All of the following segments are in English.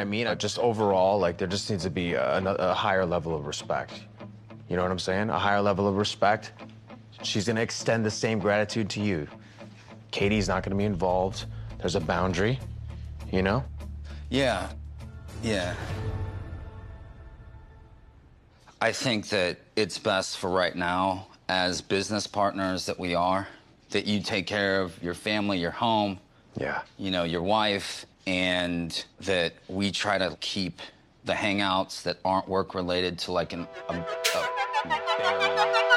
I mean, uh, just overall, like there just needs to be a, a higher level of respect. You know what I'm saying? A higher level of respect. She's gonna extend the same gratitude to you. Katie's not gonna be involved. There's a boundary, you know? Yeah, yeah. I think that it's best for right now, as business partners that we are, that you take care of your family, your home, Yeah. you know, your wife, and that we try to keep the hangouts that aren't work related to like an, a, a bare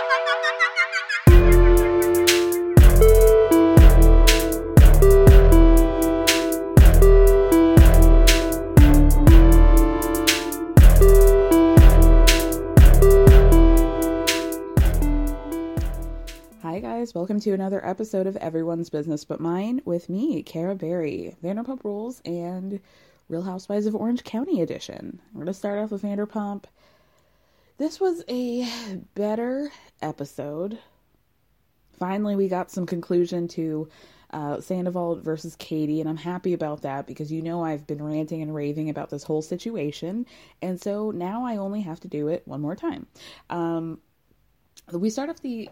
guys. Welcome to another episode of Everyone's Business But Mine with me, Cara Berry, Vanderpump Rules and Real Housewives of Orange County edition. We're going to start off with Vanderpump. This was a better episode. Finally, we got some conclusion to uh, Sandoval versus Katie, and I'm happy about that because you know I've been ranting and raving about this whole situation, and so now I only have to do it one more time. Um, we start off the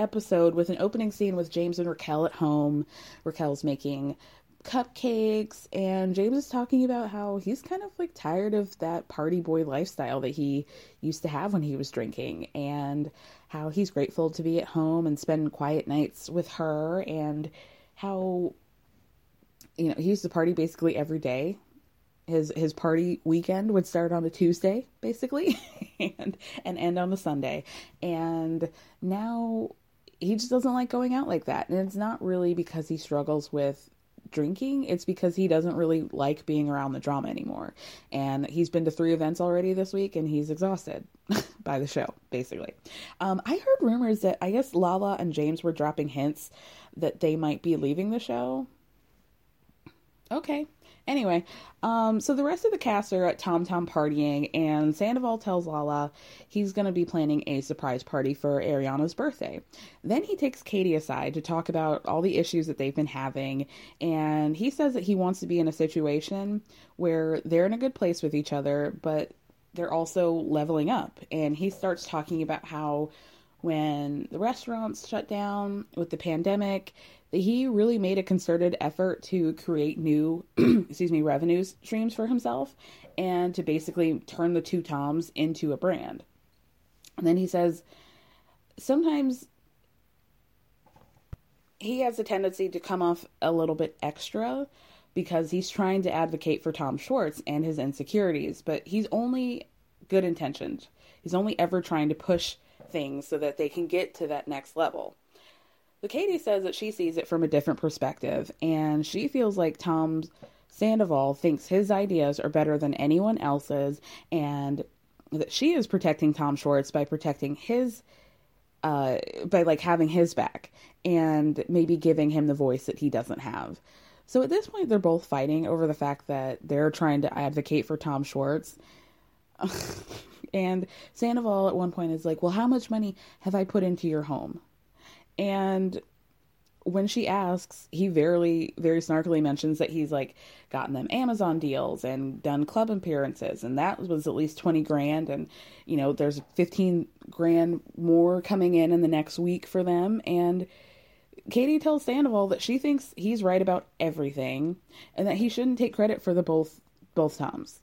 episode with an opening scene with James and Raquel at home. Raquel's making cupcakes, and James is talking about how he's kind of like tired of that party boy lifestyle that he used to have when he was drinking, and how he's grateful to be at home and spend quiet nights with her, and how you know he used to party basically every day his his party weekend would start on a Tuesday basically and and end on a Sunday and now he just doesn't like going out like that. And it's not really because he struggles with drinking. It's because he doesn't really like being around the drama anymore. And he's been to three events already this week and he's exhausted by the show basically. Um, i heard rumors that i guess lala and james were dropping hints that they might be leaving the show. Okay Anyway, um, so the rest of the cast are at Tom Tom partying, and Sandoval tells Lala he's going to be planning a surprise party for Ariana's birthday. Then he takes Katie aside to talk about all the issues that they've been having, and he says that he wants to be in a situation where they're in a good place with each other, but they're also leveling up. And he starts talking about how when the restaurants shut down with the pandemic, he really made a concerted effort to create new, excuse me, revenue streams for himself and to basically turn the two Toms into a brand. And then he says sometimes he has a tendency to come off a little bit extra because he's trying to advocate for Tom Schwartz and his insecurities, but he's only good intentioned. He's only ever trying to push things so that they can get to that next level. But Katie says that she sees it from a different perspective, and she feels like Tom Sandoval thinks his ideas are better than anyone else's, and that she is protecting Tom Schwartz by protecting his, uh, by like having his back and maybe giving him the voice that he doesn't have. So at this point, they're both fighting over the fact that they're trying to advocate for Tom Schwartz. and Sandoval at one point is like, Well, how much money have I put into your home? And when she asks, he very, very snarkily mentions that he's like gotten them Amazon deals and done club appearances, and that was at least 20 grand. And, you know, there's 15 grand more coming in in the next week for them. And Katie tells Sandoval that she thinks he's right about everything and that he shouldn't take credit for the both both Toms.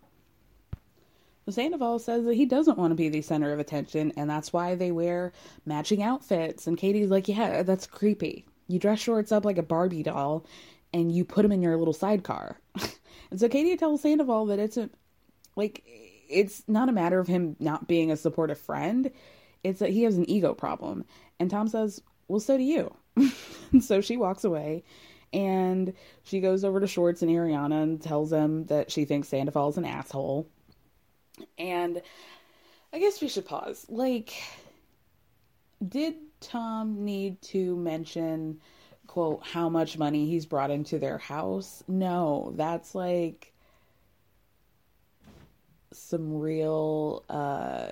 Sandoval says that he doesn't want to be the center of attention, and that's why they wear matching outfits. And Katie's like, Yeah, that's creepy. You dress Schwartz up like a Barbie doll and you put them in your little sidecar. and so Katie tells Sandoval that it's a, like, it's not a matter of him not being a supportive friend. It's that he has an ego problem. And Tom says, Well, so do you. so she walks away and she goes over to Schwartz and Ariana and tells them that she thinks Sandoval's an asshole. And I guess we should pause. Like, did Tom need to mention, quote, how much money he's brought into their house? No, that's like some real, uh,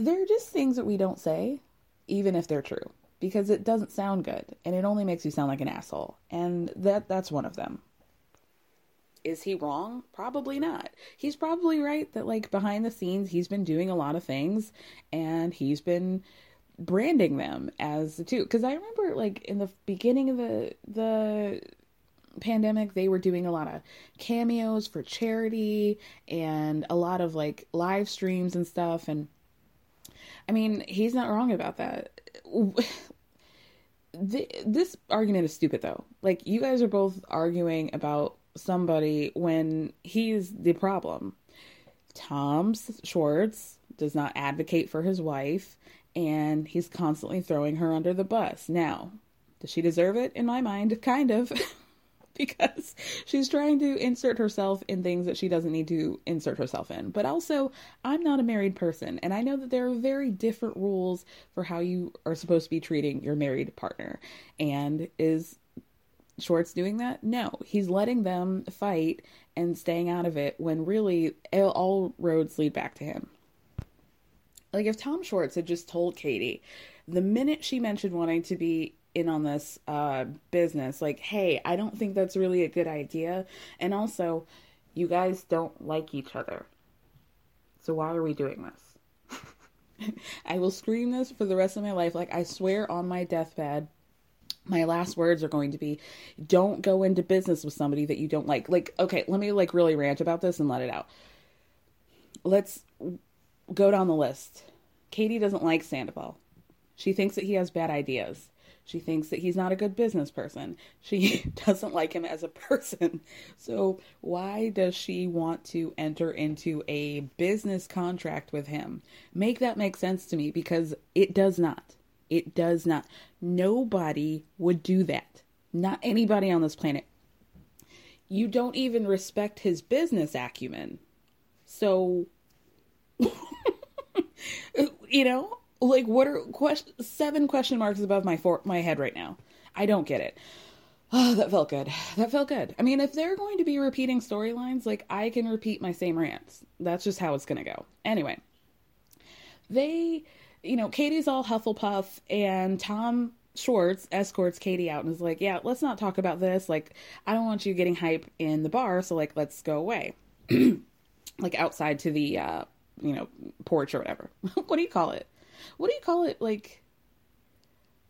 they're just things that we don't say, even if they're true, because it doesn't sound good and it only makes you sound like an asshole. And that that's one of them. Is he wrong? Probably not. He's probably right that like behind the scenes he's been doing a lot of things and he's been branding them as the two cuz I remember like in the beginning of the the pandemic they were doing a lot of cameos for charity and a lot of like live streams and stuff and I mean, he's not wrong about that. this argument is stupid though. Like you guys are both arguing about somebody when he's the problem. Tom Schwartz does not advocate for his wife and he's constantly throwing her under the bus. Now, does she deserve it? In my mind, kind of. because she's trying to insert herself in things that she doesn't need to insert herself in. But also, I'm not a married person, and I know that there are very different rules for how you are supposed to be treating your married partner. And is Schwartz doing that? No, he's letting them fight and staying out of it when really all roads lead back to him. Like if Tom Schwartz had just told Katie the minute she mentioned wanting to be in on this uh, business, like, hey, I don't think that's really a good idea. And also, you guys don't like each other. So why are we doing this? I will scream this for the rest of my life. Like, I swear on my deathbed, my last words are going to be don't go into business with somebody that you don't like. Like, okay, let me like really rant about this and let it out. Let's go down the list. Katie doesn't like Sandoval. She thinks that he has bad ideas. She thinks that he's not a good business person. She doesn't like him as a person. So, why does she want to enter into a business contract with him? Make that make sense to me because it does not. It does not. Nobody would do that. Not anybody on this planet. You don't even respect his business acumen. So, you know, like what are seven question marks above my for, my head right now? I don't get it. Oh, that felt good. That felt good. I mean, if they're going to be repeating storylines, like I can repeat my same rants. That's just how it's going to go. Anyway, they you know, Katie's all Hufflepuff, and Tom Schwartz escorts Katie out and is like, "Yeah, let's not talk about this. Like, I don't want you getting hype in the bar, so like, let's go away, like outside to the, uh, you know, porch or whatever. what do you call it? What do you call it? Like."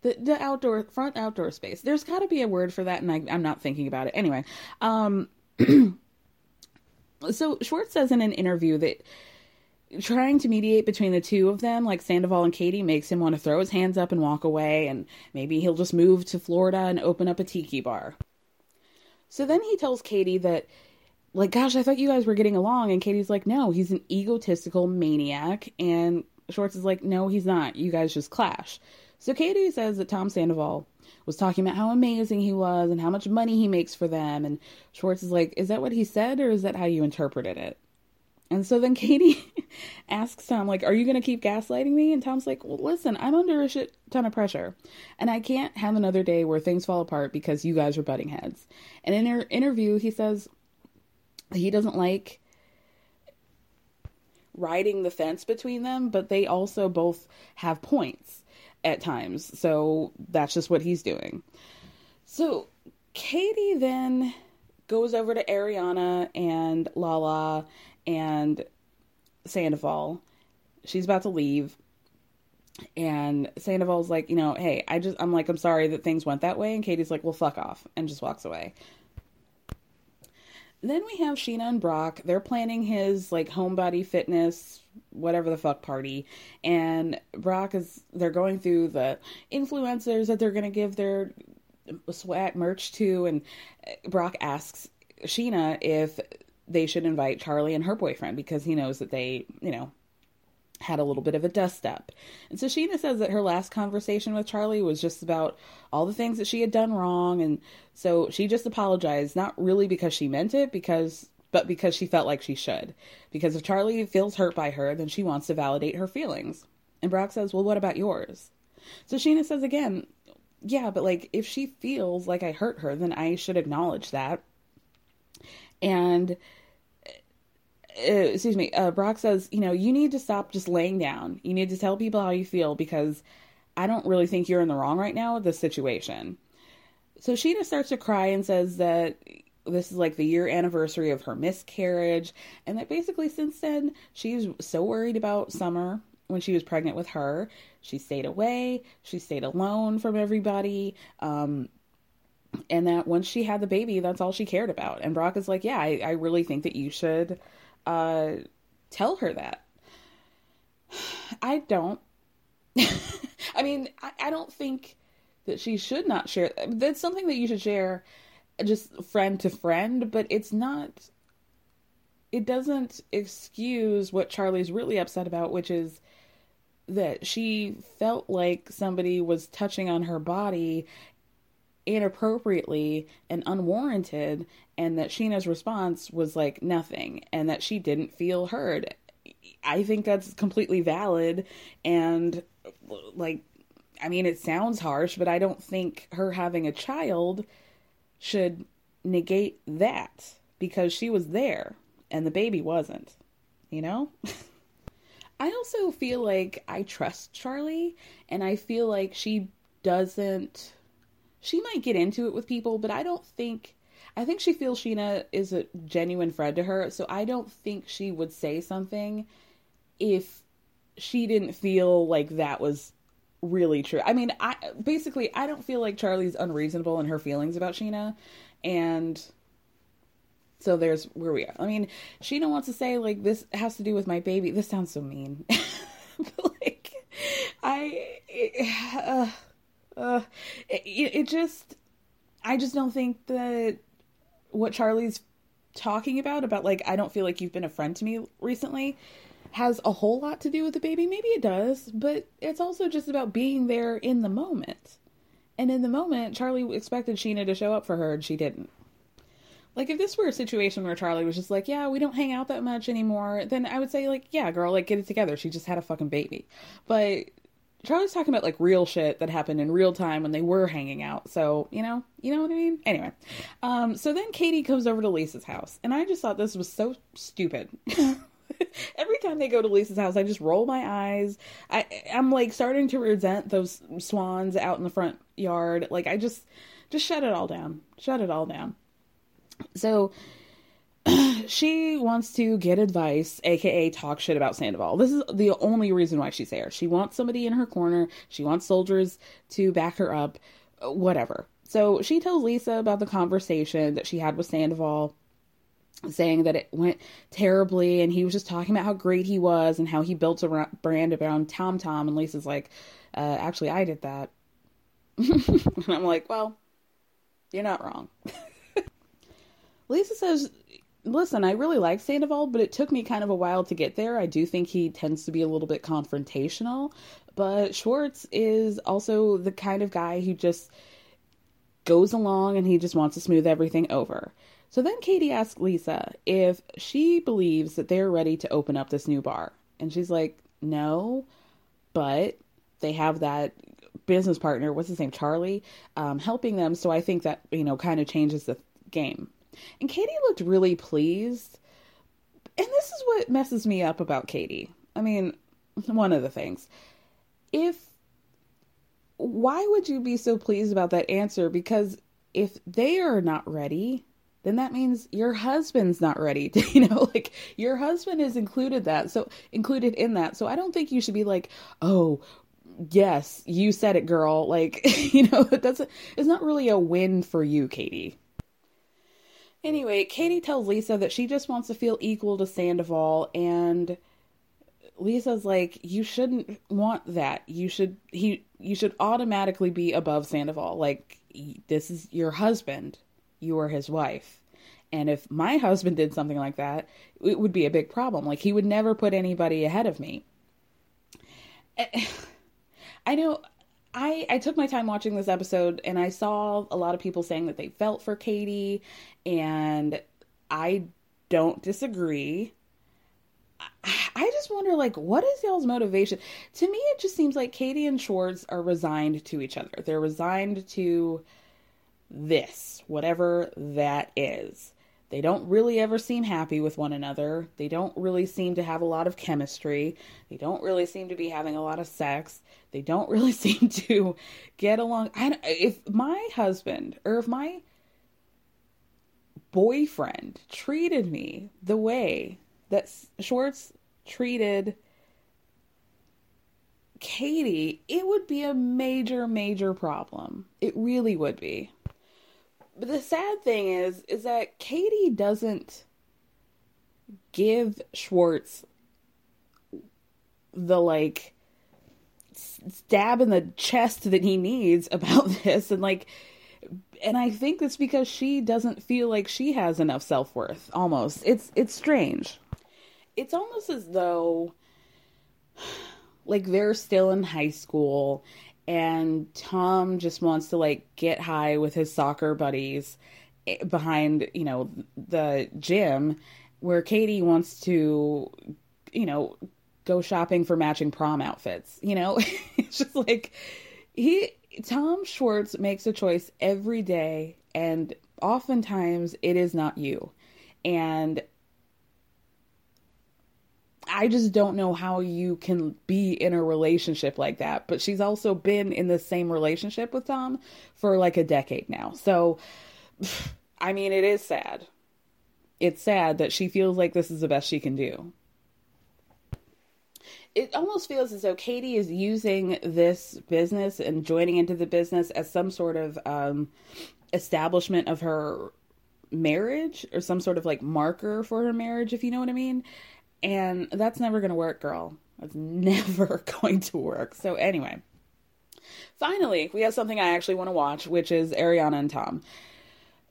The, the outdoor front outdoor space there's got to be a word for that and I, i'm not thinking about it anyway um so schwartz says in an interview that trying to mediate between the two of them, like Sandoval and Katie, makes him want to throw his hands up and walk away, and maybe he'll just move to Florida and open up a tiki bar. So then he tells Katie that, like, gosh, I thought you guys were getting along. And Katie's like, no, he's an egotistical maniac. And Schwartz is like, no, he's not. You guys just clash. So Katie says that Tom Sandoval was talking about how amazing he was and how much money he makes for them. And Schwartz is like, is that what he said or is that how you interpreted it? And so then Katie asks Tom, like, are you going to keep gaslighting me? And Tom's like, well, listen, I'm under a shit ton of pressure. And I can't have another day where things fall apart because you guys are butting heads. And in her interview, he says he doesn't like riding the fence between them, but they also both have points at times. So that's just what he's doing. So Katie then goes over to Ariana and Lala and Sandoval. She's about to leave. And Sandoval's like, you know, hey, I just, I'm like, I'm sorry that things went that way. And Katie's like, well, fuck off. And just walks away. Then we have Scheana and Brock. They're planning his like homebody fitness, whatever the fuck party. And Brock is, they're going through the influencers that they're going to give their swag merch to. And Brock asks Scheana if they should invite Charlie and her boyfriend because he knows that they, you know, had a little bit of a dust up. And so Scheana says that her last conversation with Charlie was just about all the things that she had done wrong and so she just apologized not really because she meant it because but because she felt like she should. Because if Charlie feels hurt by her, then she wants to validate her feelings. And Brock says, "Well, what about yours?" So Scheana says again, "Yeah, but like if she feels like I hurt her, then I should acknowledge that." And uh, excuse me, uh, Brock says, you know, you need to stop just laying down. You need to tell people how you feel because I don't really think you're in the wrong right now with this situation. So Scheana starts to cry and says that this is like the year anniversary of her miscarriage, and that basically since then she's so worried about Summer when she was pregnant with her. She stayed away, she stayed alone from everybody. Um, and that once she had the baby, that's all she cared about. And Brock is like, Yeah, I, I really think that you should uh, tell her that. I don't. I mean, I, I don't think that she should not share. That's something that you should share just friend to friend, but it's not. It doesn't excuse what Charlie's really upset about, which is that she felt like somebody was touching on her body inappropriately and unwarranted and that Scheana's response was like nothing and that she didn't feel heard. I think that's completely valid and like I mean it sounds harsh but I don't think her having a child should negate that because she was there and the baby wasn't. You know? I also feel like I trust Charlie and I feel like she doesn't she might get into it with people, but I don't think I think she feels Scheana is a genuine friend to her, so I don't think she would say something if she didn't feel like that was really true. I mean, I basically I don't feel like Charlie's unreasonable in her feelings about Scheana and so there's where we are. I mean, Scheana wants to say like this has to do with my baby. This sounds so mean. But like I uh, uh, it, it just, I just don't think that what Charlie's talking about, about like, I don't feel like you've been a friend to me recently, has a whole lot to do with the baby. Maybe it does, but it's also just about being there in the moment. And in the moment, Charlie expected Scheana to show up for her and she didn't. Like if this were a situation where Charlie was just like, "Yeah, we don't hang out that much anymore," then I would say like, "Yeah, girl, like get it together. She just had a fucking baby." But Charlie's talking about like real shit that happened in real time when they were hanging out. So, you know, you know what I mean? Anyway. Um, so then Katie comes over to Lisa's house, and I just thought this was so stupid. Every time they go to Lisa's house, I just roll my eyes. I I'm like starting to resent those swans out in the front yard. Like I just just shut it all down. Shut it all down. So she wants to get advice, aka talk shit about Sandoval. This is the only reason why she's there. She wants somebody in her corner. She wants soldiers to back her up, whatever. So she tells Lisa about the conversation that she had with Sandoval, saying that it went terribly, and he was just talking about how great he was and how he built a brand around Tom Tom. And Lisa's like, uh, actually, I did that. and I'm like, well, you're not wrong. Lisa says listen, I really like Sandoval, but it took me kind of a while to get there. I do think he tends to be a little bit confrontational, but Schwartz is also the kind of guy who just goes along and he just wants to smooth everything over. So then Katie asks Lisa if she believes that they're ready to open up this new bar. And she's like, no, but they have that business partner, what's his name, Charlie, um, helping them. So I think that, you know, kind of changes the game. And Katie looked really pleased. And this is what messes me up about Katie. I mean, one of the things. If why would you be so pleased about that answer? Because if they are not ready, then that means your husband's not ready. You know, like your husband is included that. So included in that. So I don't think you should be like, "Oh, yes, you said it, girl." Like, you know, it doesn't it's not really a win for you, Katie. Anyway, Katie tells Lisa that she just wants to feel equal to Sandoval and Lisa's like, you shouldn't want that. You should he you should automatically be above Sandoval. Like this is your husband. You are his wife. And if my husband did something like that, it would be a big problem. Like he would never put anybody ahead of me. Eh, I know I I took my time watching this episode and I saw a lot of people saying that they felt for Katie and I don't disagree. I just wonder, like, what is y'all's motivation? To me, it just seems like Katie and Schwartz are resigned to each other. They're resigned to this, whatever that is. They don't really ever seem happy with one another. They don't really seem to have a lot of chemistry. They don't really seem to be having a lot of sex. They don't really seem to get along. I, if my husband or if my boyfriend treated me the way that Schwartz treated Katie, it would be a major, major problem. It really would be. But the sad thing is, is that Katie doesn't give Schwartz the like stab in the chest that he needs about this and like and I think that's because she doesn't feel like she has enough self-worth almost. It's it's strange it's almost as though like they're still in high school and Tom just wants to like get high with his soccer buddies eh, behind, you know, the gym where Katie wants to, you know, go shopping for matching prom outfits. You know, it's just like he Tom Schwartz makes a choice every day and oftentimes it is not you. And I just don't know how you can be in a relationship like that. But she's also been in the same relationship with Tom for like a decade now. So, I mean, it is sad. It's sad that she feels like this is the best she can do. It almost feels as though Katie is using this business and joining into the business as some sort of um, establishment of her marriage or some sort of like marker for her marriage, if you know what I mean and that's never going to work, girl. That's never going to work. So, anyway, finally, we have something I actually want to watch, which is Ariana and Tom.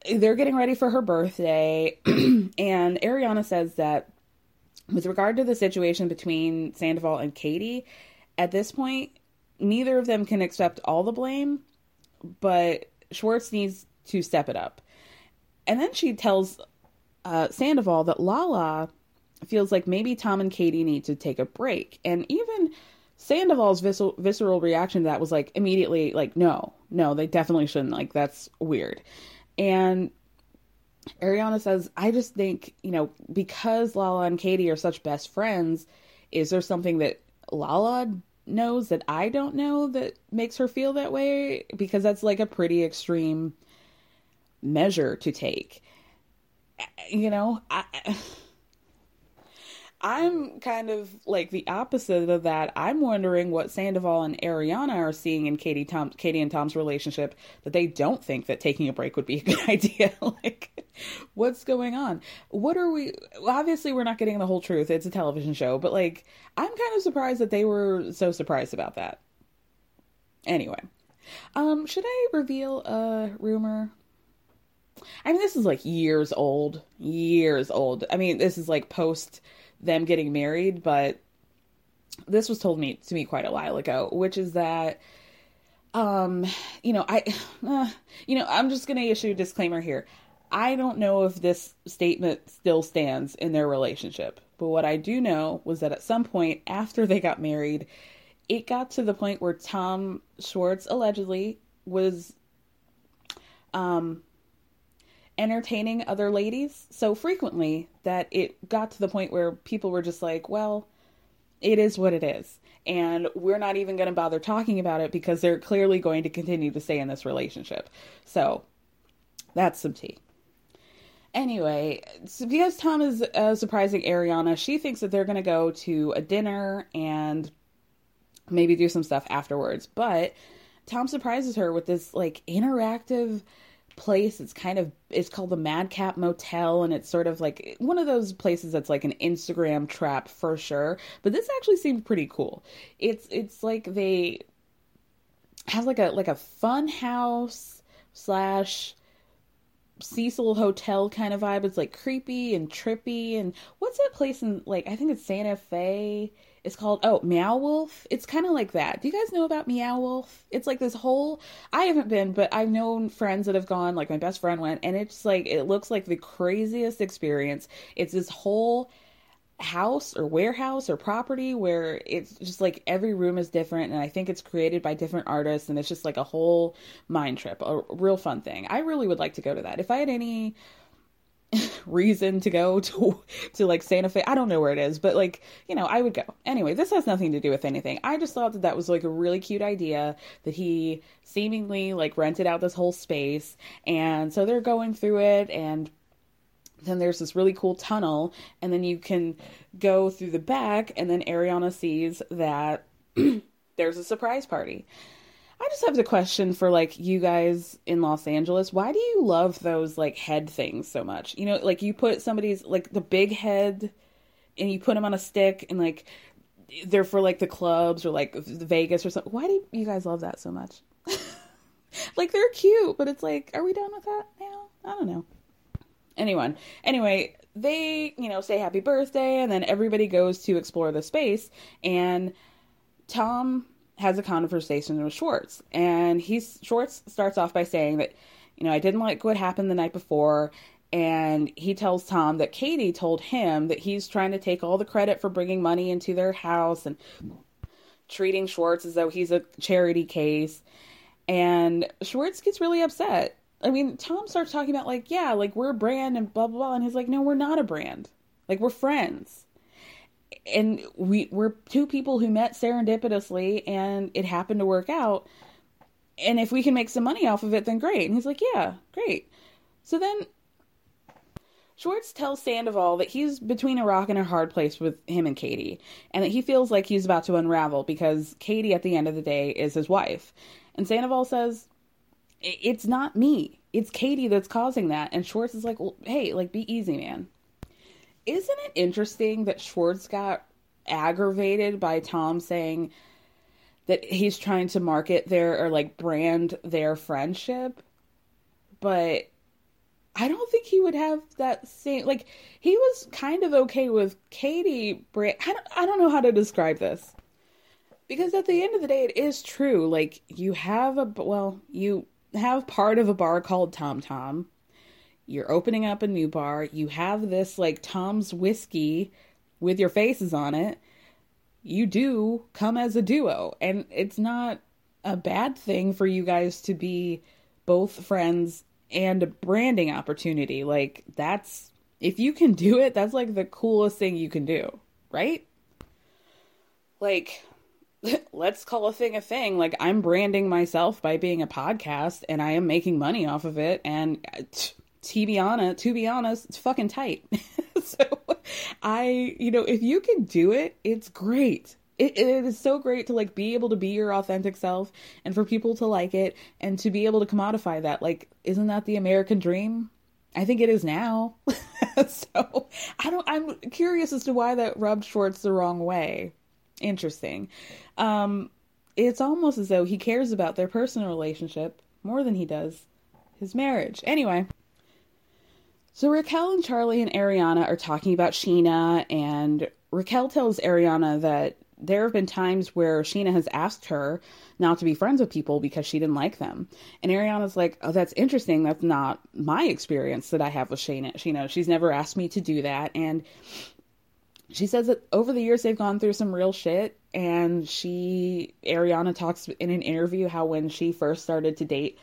They're getting ready for her birthday, and Ariana says that with regard to the situation between Sandoval and Katie, at this point, neither of them can accept all the blame, but Schwartz needs to step it up. And then she tells uh, Sandoval that Lala feels like maybe Tom and Katie need to take a break. And even Sandoval's visceral, visceral reaction to that was like immediately like no, no, they definitely shouldn't. Like that's weird. And Ariana says, I just think, you know, because Lala and Katie are such best friends, is there something that Lala knows that I don't know that makes her feel that way? Because that's like a pretty extreme measure to take. You know, I I'm kind of like the opposite of that. I'm wondering what Sandoval and Ariana are seeing in Katie Tom Katie and Tom's relationship that they don't think that taking a break would be a good idea. like what's going on? What are we obviously we're not getting the whole truth. It's a television show, but like I'm kind of surprised that they were so surprised about that. Anyway, um should I reveal a rumor? I mean, this is like years old, years old. I mean, this is like post them getting married, but this was told me to me quite a while ago, which is that um, you know, I uh, you know, I'm just to issue a disclaimer here. I don't know if this statement still stands in their relationship, but what I do know was that at some point after they got married, it got to the point where Tom Schwartz allegedly was um entertaining other ladies so frequently that it got to the point where people were just like, well, it is what it is. And we're not even going to bother talking about it because they're clearly going to continue to stay in this relationship. So that's some tea. Anyway, because Tom is uh, surprising Ariana, she thinks that they're going to go to a dinner and maybe do some stuff afterwards. But Tom surprises her with this like interactive place. It's kind of it's called the Madcap Motel, and it's sort of like one of those places that's like an Instagram trap for sure. But this actually seemed pretty cool. It's it's like they have like a like a fun house slash Cecil Hotel kind of vibe. It's like creepy and trippy. And what's that place in like I think it's Santa Fe it's called oh Meow Wolf. It's kind of like that. Do you guys know about Meow Wolf? It's like this whole. I haven't been, but I've known friends that have gone. Like my best friend went, and it's like it looks like the craziest experience. It's this whole house or warehouse or property where it's just like every room is different and i think it's created by different artists and it's just like a whole mind trip a real fun thing i really would like to go to that if i had any reason to go to to like Santa Fe. I don't know where it is, but like, you know, I would go. Anyway, this has nothing to do with anything. I just thought that that was like a really cute idea that he seemingly like rented out this whole space and so they're going through it and then there's this really cool tunnel and then you can go through the back and then Ariana sees that there's a surprise party. I just have the question for like you guys in Los Angeles. Why do you love those like head things so much? You know, like you put somebody's like the big head and you put them on a stick and like they're for like the clubs or like Vegas or something. Why do you guys love that so much? like they're cute, but it's like, are we done with that now? I don't know. Anyone. Anyway, they, you know, say happy birthday and then everybody goes to explore the space and Tom has a conversation with Schwartz, and he's Schwartz starts off by saying that, you know, I didn't like what happened the night before, and he tells Tom that Katie told him that he's trying to take all the credit for bringing money into their house and treating Schwartz as though he's a charity case, and Schwartz gets really upset. I mean, Tom starts talking about like, yeah, like we're a brand and blah blah blah, and he's like, no, we're not a brand, like we're friends. And we we're two people who met serendipitously and it happened to work out. And if we can make some money off of it then great. And he's like yeah great. So then Schwartz tells Sandoval that he's between a rock and a hard place with him and Katie, and that he feels like he's about to unravel because Katie, at the end of the day, is his wife. And Sandoval says, It's not me. It's Katie that's causing that. And Schwartz is like, well, Hey, like, be easy, man isn't it interesting that Schwartz got aggravated by Tom saying that he's trying to market their or like brand their friendship? But I don't think he would have that same like he was kind of okay with Katie brand I don't, I don't know how to describe this. Because at the end of the day it is true like you have a well you have part of a bar called Tom Tom you're opening up a new bar, you have this like Tom's whiskey with your faces on it. You do come as a duo, and it's not a bad thing for you guys to be both friends and a branding opportunity. Like, that's if you can do it, that's like the coolest thing you can do, right? Like, let's call a thing a thing. Like, I'm branding myself by being a podcast and I am making money off of it. And uh, to be honest, to be honest, it's fucking tight. so I, you know, if you can do it, it's great. It, it is so great to like be able to be your authentic self and for people to like it and to be able to commodify that. Like, isn't that the American dream? I think it is now. so I don't, I'm curious as to why that rubbed Schwartz the wrong way. Interesting. Um, it's almost as though he cares about their personal relationship more than he does his marriage. Anyway, So Raquel and Charlie and Ariana are talking about Scheana, and Raquel tells Ariana that there have been times where Scheana has asked her not to be friends with people because she didn't like them. And Ariana's like, oh, that's interesting. That's not my experience that I have with Scheana. Scheana, she's never asked me to do that. And she says that over the years they've gone through some real shit. And she, Ariana talks in an interview how when she first started to date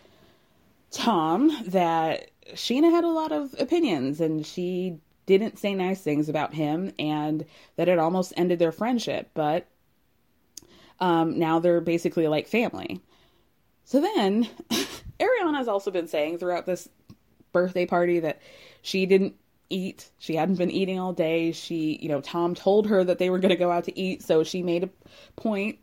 Tom, that Scheana had a lot of opinions and she didn't say nice things about him and that it almost ended their friendship. But um, now they're basically like family. So then, Ariana has also been saying throughout this birthday party that she didn't eat. She hadn't been eating all day. She, you know, Tom told her that they were going to go out to eat, so she made a point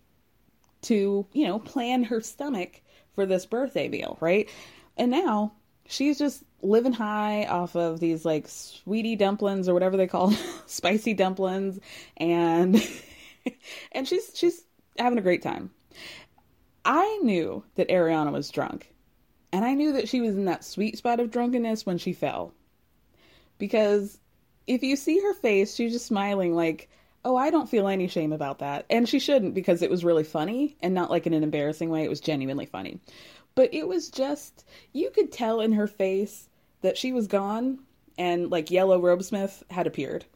to, you know, plan her stomach for this birthday meal, right? And now she's just living high off of these like sweetie dumplings or whatever they call spicy dumplings and and she's she's having a great time. I knew that Ariana was drunk. And I knew that she was in that sweet spot of drunkenness when she fell. Because if you see her face, she's just smiling like, oh, I don't feel any shame about that. And she shouldn't because it was really funny and not like in an embarrassing way. It was genuinely funny. But it was just, you could tell in her face that she was gone and like Yellow Robesmith had appeared.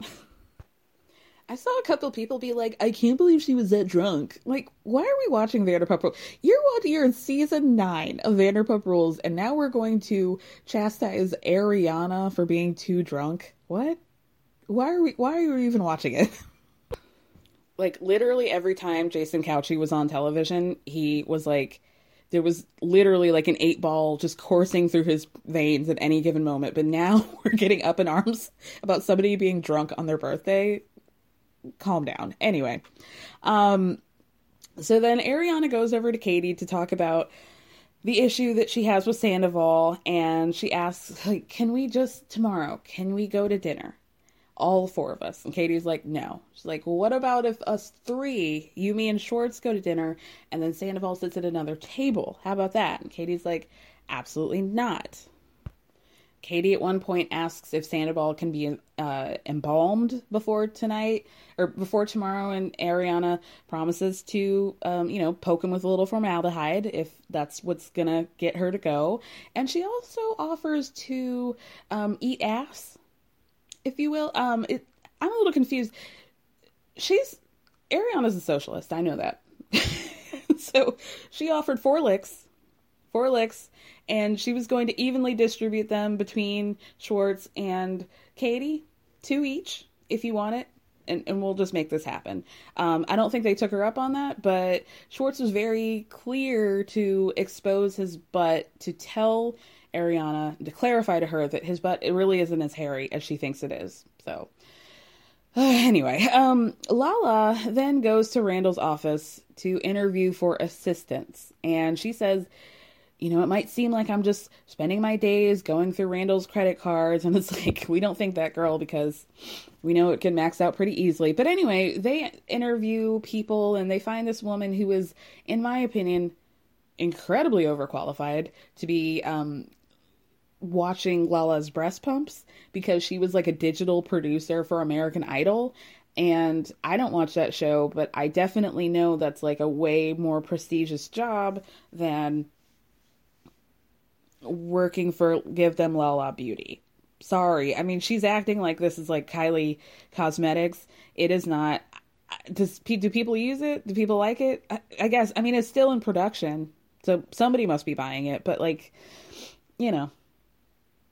I saw a couple people be like, I can't believe she was that drunk. Like, why are we watching Vanderpump Rules? You're watching, you're in season nine of Vanderpump Rules, and now we're going to chastise Ariana for being too drunk. What? Why are we, why are you even watching it? like, literally every time Jason Cauchi was on television, he was like, there was literally like an eight ball just coursing through his veins at any given moment. But now we're getting up in arms about somebody being drunk on their birthday calm down. Anyway, um, so then Ariana goes over to Katie to talk about the issue that she has with Sandoval, and she asks, like, can we just tomorrow? Can we go to dinner? All four of us. And Katie's like, no. She's like, well, what about if us three, you, me, and Schwartz go to dinner, and then Sandoval sits at another table? How about that? And Katie's like, absolutely not. Katie at one point asks if Sandoval can be uh, embalmed before tonight or before tomorrow, and Ariana promises to, um, you know, poke him with a little formaldehyde if that's what's gonna get her to go. And she also offers to um, eat ass, if you will. Um, it, I'm a little confused. She's Ariana's a socialist. I know that. so she offered four licks, four licks and she was going to evenly distribute them between Schwartz and Katie, two each, if you want it. And, and we'll just make this happen. Um, I don't think they took her up on that, but Schwartz was very clear to expose his butt to tell Ariana to clarify to her that his butt it really isn't as hairy as she thinks it is. So anyway, um, Lala then goes to Randall's office to interview for assistance, and she says you know, it might seem like I'm just spending my days going through Randall's credit cards. And it's like, we don't think that girl because we know it can max out pretty easily. But anyway, they interview people and they find this woman who is, in my opinion, incredibly overqualified to be um, watching Lala's breast pumps because she was like a digital producer for American Idol. And I don't watch that show, but I definitely know that's like a way more prestigious job than working for Give Them Lala Beauty. Sorry. I mean, she's acting like this is like Kylie Cosmetics. It is not. Does do people use it? Do people like it? I, I guess. I mean, it's still in production, so somebody must be buying it. But like, you know,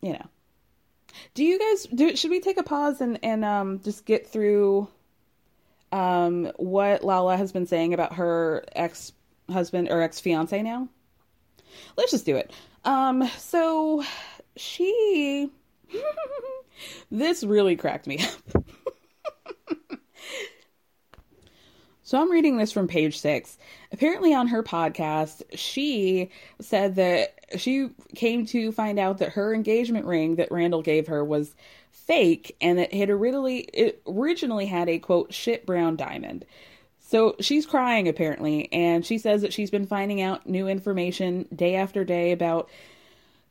you know. Do you guys do? Should we take a pause and and um just get through um what Lala has been saying about her ex husband or ex fiance now? Let's just do it. Um, so she this really cracked me up. so I'm reading this from page six. Apparently, on her podcast, she said that she came to find out that her engagement ring that Randall gave her was fake and it originally it originally had a quote shit brown diamond. So she's crying apparently, and she says that she's been finding out new information day after day about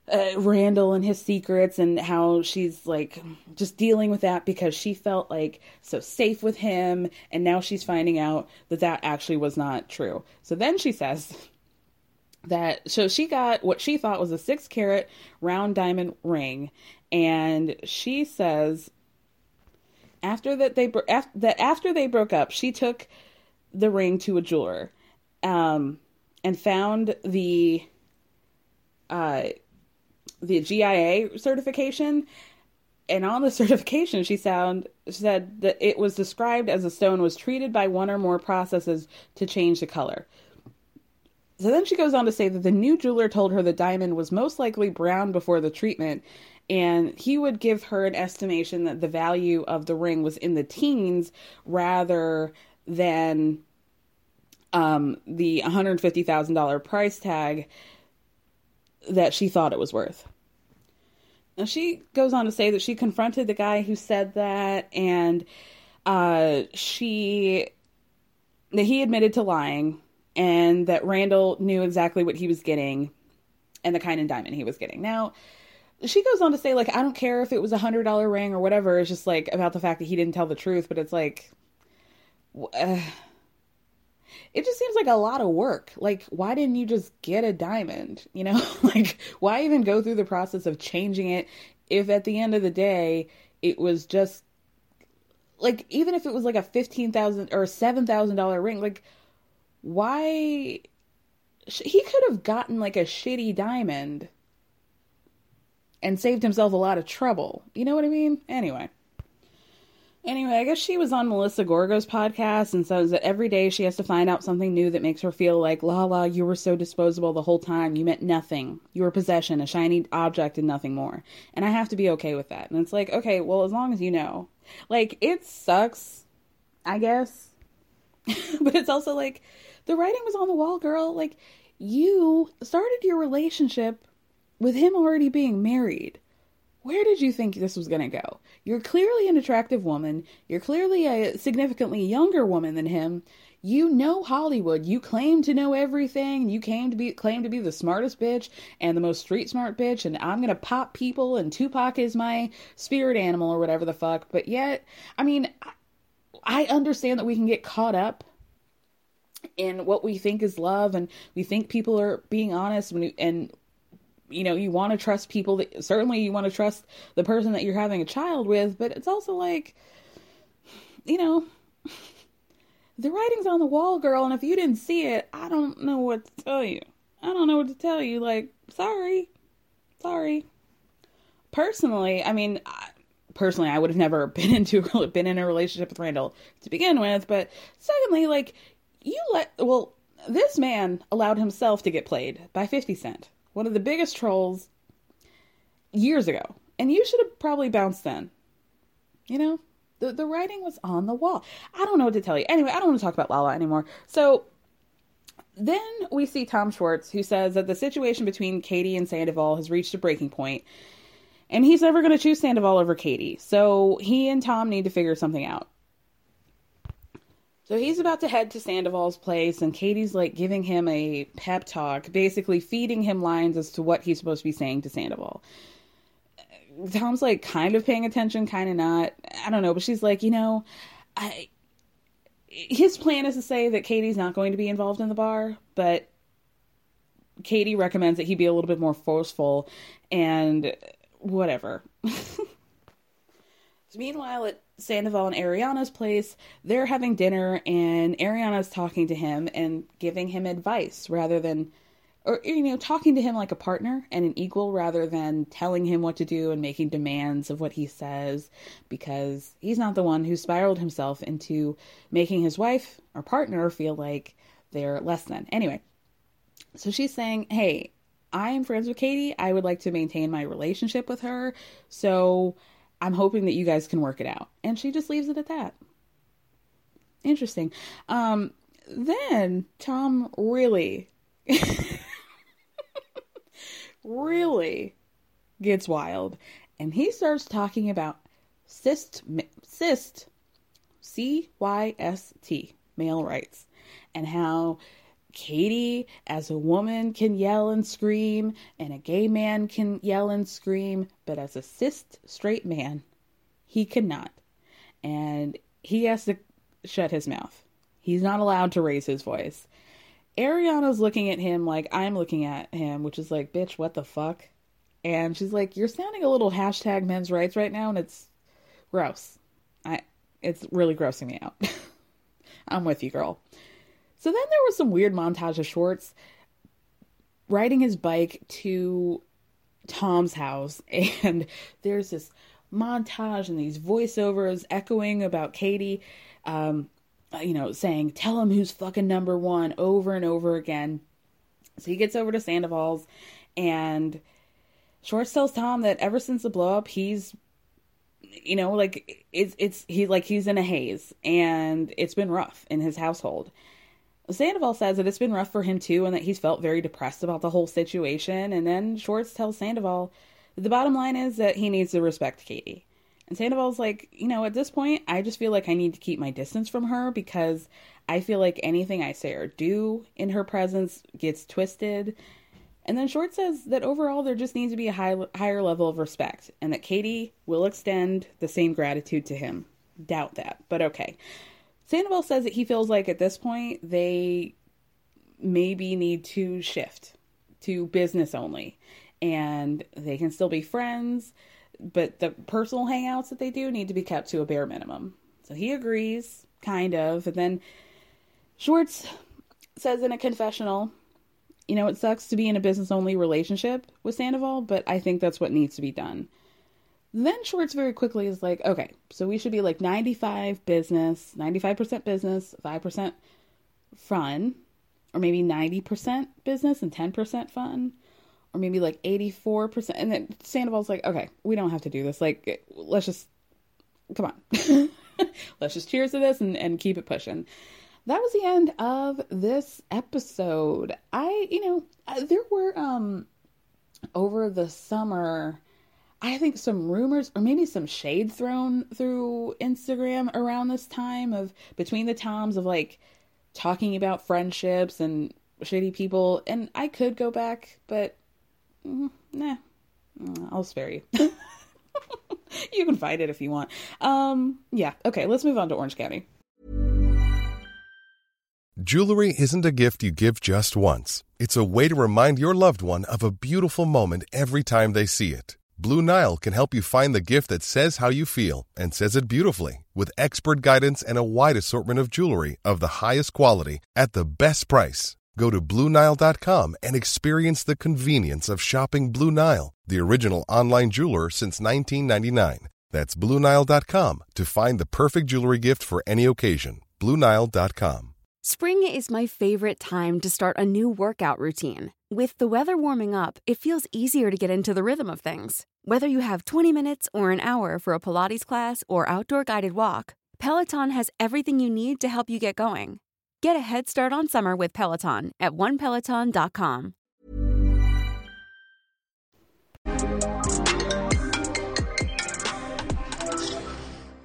uh, Randall and his secrets and how she's like just dealing with that because she felt like so safe with him and now she's finding out that that actually was not true. So then she says that so she got what she thought was a 6 carat round diamond ring and she says after that they after, that after they broke up, she took the ring to a jeweler um and found the uh the GIA certification, and on the certification, she found said that it was described as a stone was treated by one or more processes to change the color. So then she goes on to say that the new jeweler told her the diamond was most likely brown before the treatment, and he would give her an estimation that the value of the ring was in the teens rather than um, the $150,000 price tag that she thought it was worth. Now she goes on to say that she confronted the guy who said that, and uh, she that he admitted to lying, and that Randall knew exactly what he was getting, and the kind of diamond he was getting. Now she goes on to say like I don't care if it was a hundred dollar ring or whatever. It's just like about the fact that he didn't tell the truth, but it's like. Uh, it just seems like a lot of work. Like, why didn't you just get a diamond? You know, like, why even go through the process of changing it if at the end of the day it was just like, even if it was like a 15,000 or seven thousand dollar ring, like, why? He could have gotten like a shitty diamond and saved himself a lot of trouble. You know what I mean? Anyway. Anyway, I guess she was on Melissa Gorga's podcast and says that every day she has to find out something new that makes her feel like, la la, you were so disposable the whole time. You meant nothing. You were possession, a shiny object, and nothing more. And I have to be okay with that. And it's like, okay, well, as long as you know. Like, it sucks, I guess. but it's also like, the writing was on the wall, girl. Like, you started your relationship with him already being married. Where did you think this was going to go? You're clearly an attractive woman. You're clearly a significantly younger woman than him. You know Hollywood. You claim to know everything. You came to be claim to be the smartest bitch and the most street smart bitch and I'm to pop people and Tupac is my spirit animal or whatever the fuck. But yet, I mean, I understand that we can get caught up in what we think is love and we think people are being honest and you know, you want to trust people that certainly you want to trust the person that you're having a child with, but it's also like, you know, the writing's on the wall, girl, and if you didn't see it, I don't know what to tell you. I don't know what to tell you. Like, sorry. Sorry. Personally, I mean, I, personally, I would have never been into been in a relationship with Randall to begin with, but secondly, like you let well, this man allowed himself to get played by 50 Cent one of the biggest trolls years ago. And you should have probably bounced then. You know? The the writing was on the wall. I don't know what to tell you. Anyway, I don't want to talk about Lala anymore. So then we see Tom Schwartz, who says that the situation between Katie and Sandoval has reached a breaking point, and he's never going to choose Sandoval over Katie. So he and Tom need to figure something out. So he's about to head to Sandoval's place, and Katie's like giving him a pep talk, basically feeding him lines as to what he's supposed to be saying to Sandoval. Tom's like kind of paying attention, kind of not. I don't know, but she's like, you know, I. His plan is to say that Katie's not going to be involved in the bar, but Katie recommends that he be a little bit more forceful and whatever. So meanwhile, at Sandoval and Ariana's place, they're having dinner, and Ariana's talking to him and giving him advice rather than, or, you know, talking to him like a partner and an equal rather than telling him what to do and making demands of what he says because he's not the one who spiraled himself into making his wife or partner feel like they're less than. Anyway, so she's saying, hey, I am friends with Katie. I would like to maintain my relationship with her. So, I'm hoping that you guys can work it out. And she just leaves it at that. Interesting. Um, then Tom really, really gets wild and he starts talking about cyst, cyst, C Y S T, male rights, and how Katie, as a woman, can yell and scream, and a gay man can yell and scream, but as a cis straight man, he cannot. And he has to shut his mouth. He's not allowed to raise his voice. Ariana's looking at him like I'm looking at him, which is like, bitch, what the fuck? And she's like, You're sounding a little hashtag men's rights right now, and it's gross. I it's really grossing me out. I'm with you, girl. So then there was some weird montage of Schwartz riding his bike to Tom's house, and there's this montage and these voiceovers echoing about Katie, um, you know, saying, Tell him who's fucking number one over and over again. So he gets over to Sandoval's, and Schwartz tells Tom that ever since the blow up, he's you know like it's it's he like he's in a haze and it's been rough in his household sandoval says that it's been rough for him too and that he's felt very depressed about the whole situation and then schwartz tells sandoval that the bottom line is that he needs to respect katie and sandoval's like you know at this point i just feel like i need to keep my distance from her because i feel like anything i say or do in her presence gets twisted and then Schwartz says that overall there just needs to be a high, higher level of respect and that Katie will extend the same gratitude to him. Doubt that, but okay. Sandoval says that he feels like at this point they maybe need to shift to business only and they can still be friends, but the personal hangouts that they do need to be kept to a bare minimum. So he agrees, kind of, and then Schwartz says in a confessional you know, it sucks to be in a business only relationship with Sandoval, but I think that's what needs to be done. Then Schwartz very quickly is like, okay, so we should be like 95 business, 95% business, 5% fun, or maybe 90% business and 10% fun, or maybe like 84%. And then Sandoval's like, okay, we don't have to do this. Like, let's just, come on. let's just cheers to this and, and keep it pushing that was the end of this episode. I, you know, uh, there were um over the summer I think some rumors or maybe some shade thrown through Instagram around this time of between the toms of like talking about friendships and shitty people and I could go back but mm, nah mm, I'll spare you. you can fight it if you want. Um yeah, okay, let's move on to Orange County. Jewelry isn't a gift you give just once. It's a way to remind your loved one of a beautiful moment every time they see it. Blue Nile can help you find the gift that says how you feel and says it beautifully with expert guidance and a wide assortment of jewelry of the highest quality at the best price. Go to BlueNile.com and experience the convenience of shopping Blue Nile, the original online jeweler since 1999. That's BlueNile.com to find the perfect jewelry gift for any occasion. BlueNile.com. Spring is my favorite time to start a new workout routine. With the weather warming up, it feels easier to get into the rhythm of things. Whether you have 20 minutes or an hour for a Pilates class or outdoor guided walk, Peloton has everything you need to help you get going. Get a head start on summer with Peloton at onepeloton.com.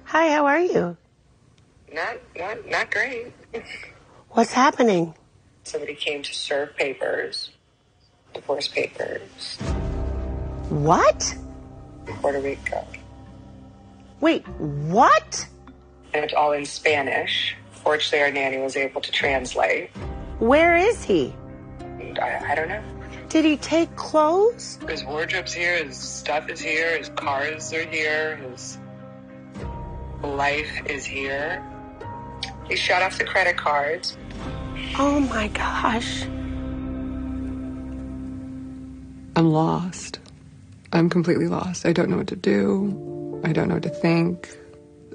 Hi, how are you? Not, not, not great. What's happening? Somebody came to serve papers, divorce papers. What? In Puerto Rico. Wait, what? And it's all in Spanish. Fortunately, our nanny was able to translate. Where is he? I, I don't know. Did he take clothes? His wardrobe's here, his stuff is here, his cars are here, his life is here. He shut off the credit cards. Oh my gosh. I'm lost. I'm completely lost. I don't know what to do. I don't know what to think.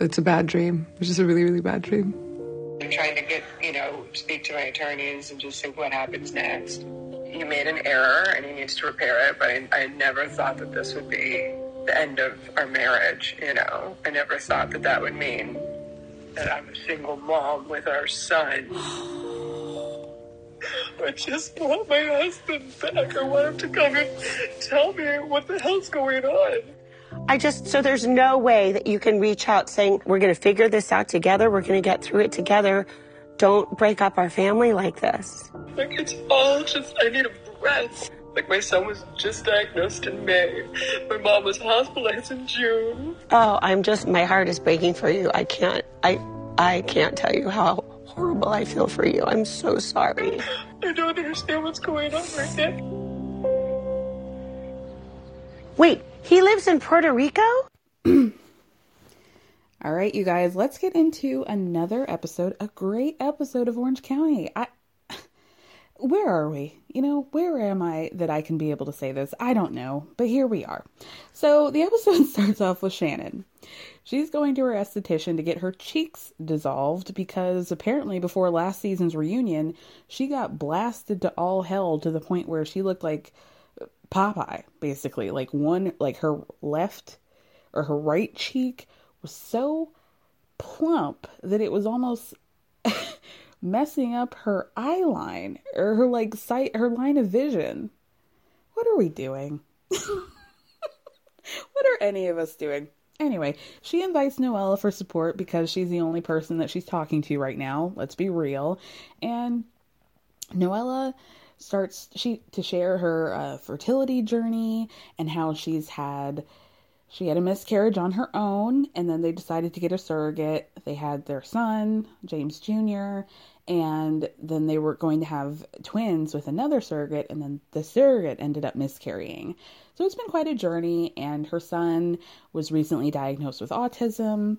It's a bad dream. It's just a really, really bad dream. I'm trying to get, you know, speak to my attorneys and just say what happens next. He made an error and he needs to repair it, but I, I never thought that this would be the end of our marriage, you know. I never thought that that would mean that I'm a single mom with our son. I just want my husband back. I want him to come and tell me what the hell's going on. I just, so there's no way that you can reach out saying, we're going to figure this out together. We're going to get through it together don't break up our family like this. Like, it's all just, I need a breath. Like, my son was just diagnosed in May. My mom was hospitalized in June. Oh, I'm just, my heart is breaking for you. I can't, I, I can't tell you how horrible I feel for you. I'm so sorry. I don't understand what's going on right now. Wait, he lives in Puerto Rico? All right, you guys, let's get into another episode, a great episode of Orange County. I where are we? You know, where am I that I can be able to say this? I don't know, but here we are. So the episode starts off with Shannon. She's going to her esthetician to get her cheeks dissolved because apparently before last season's reunion, she got blasted to all hell to the point where she looked like Popeye, basically. Like one, like her left or her right cheek was so plump that it was almost messing up her eye line or her like sight her line of vision. What are we doing? what are any of us doing? Anyway, she invites Noella for support because she's the only person that she's talking to right now. Let's be real. And Noella starts she to share her uh, fertility journey and how she's had she had a miscarriage on her own and then they decided to get a surrogate they had their son james jr and then they were going to have twins with another surrogate and then the surrogate ended up miscarrying. So it's been quite a journey and her son was recently diagnosed with autism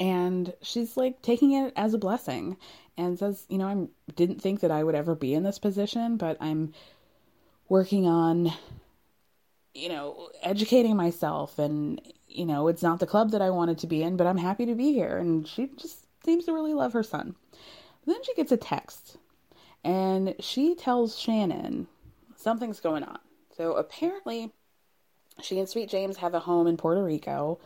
and she's like taking it as a blessing and says you know i didn't think that i would ever be in this position but i'm working on you know educating myself and you know it's not the club that i wanted to be in but i'm happy to be here. And she just seems to really love her son then she gets a text and she tells Shannon something's going on. So apparently, she and Sweet James have a home in Puerto Rico,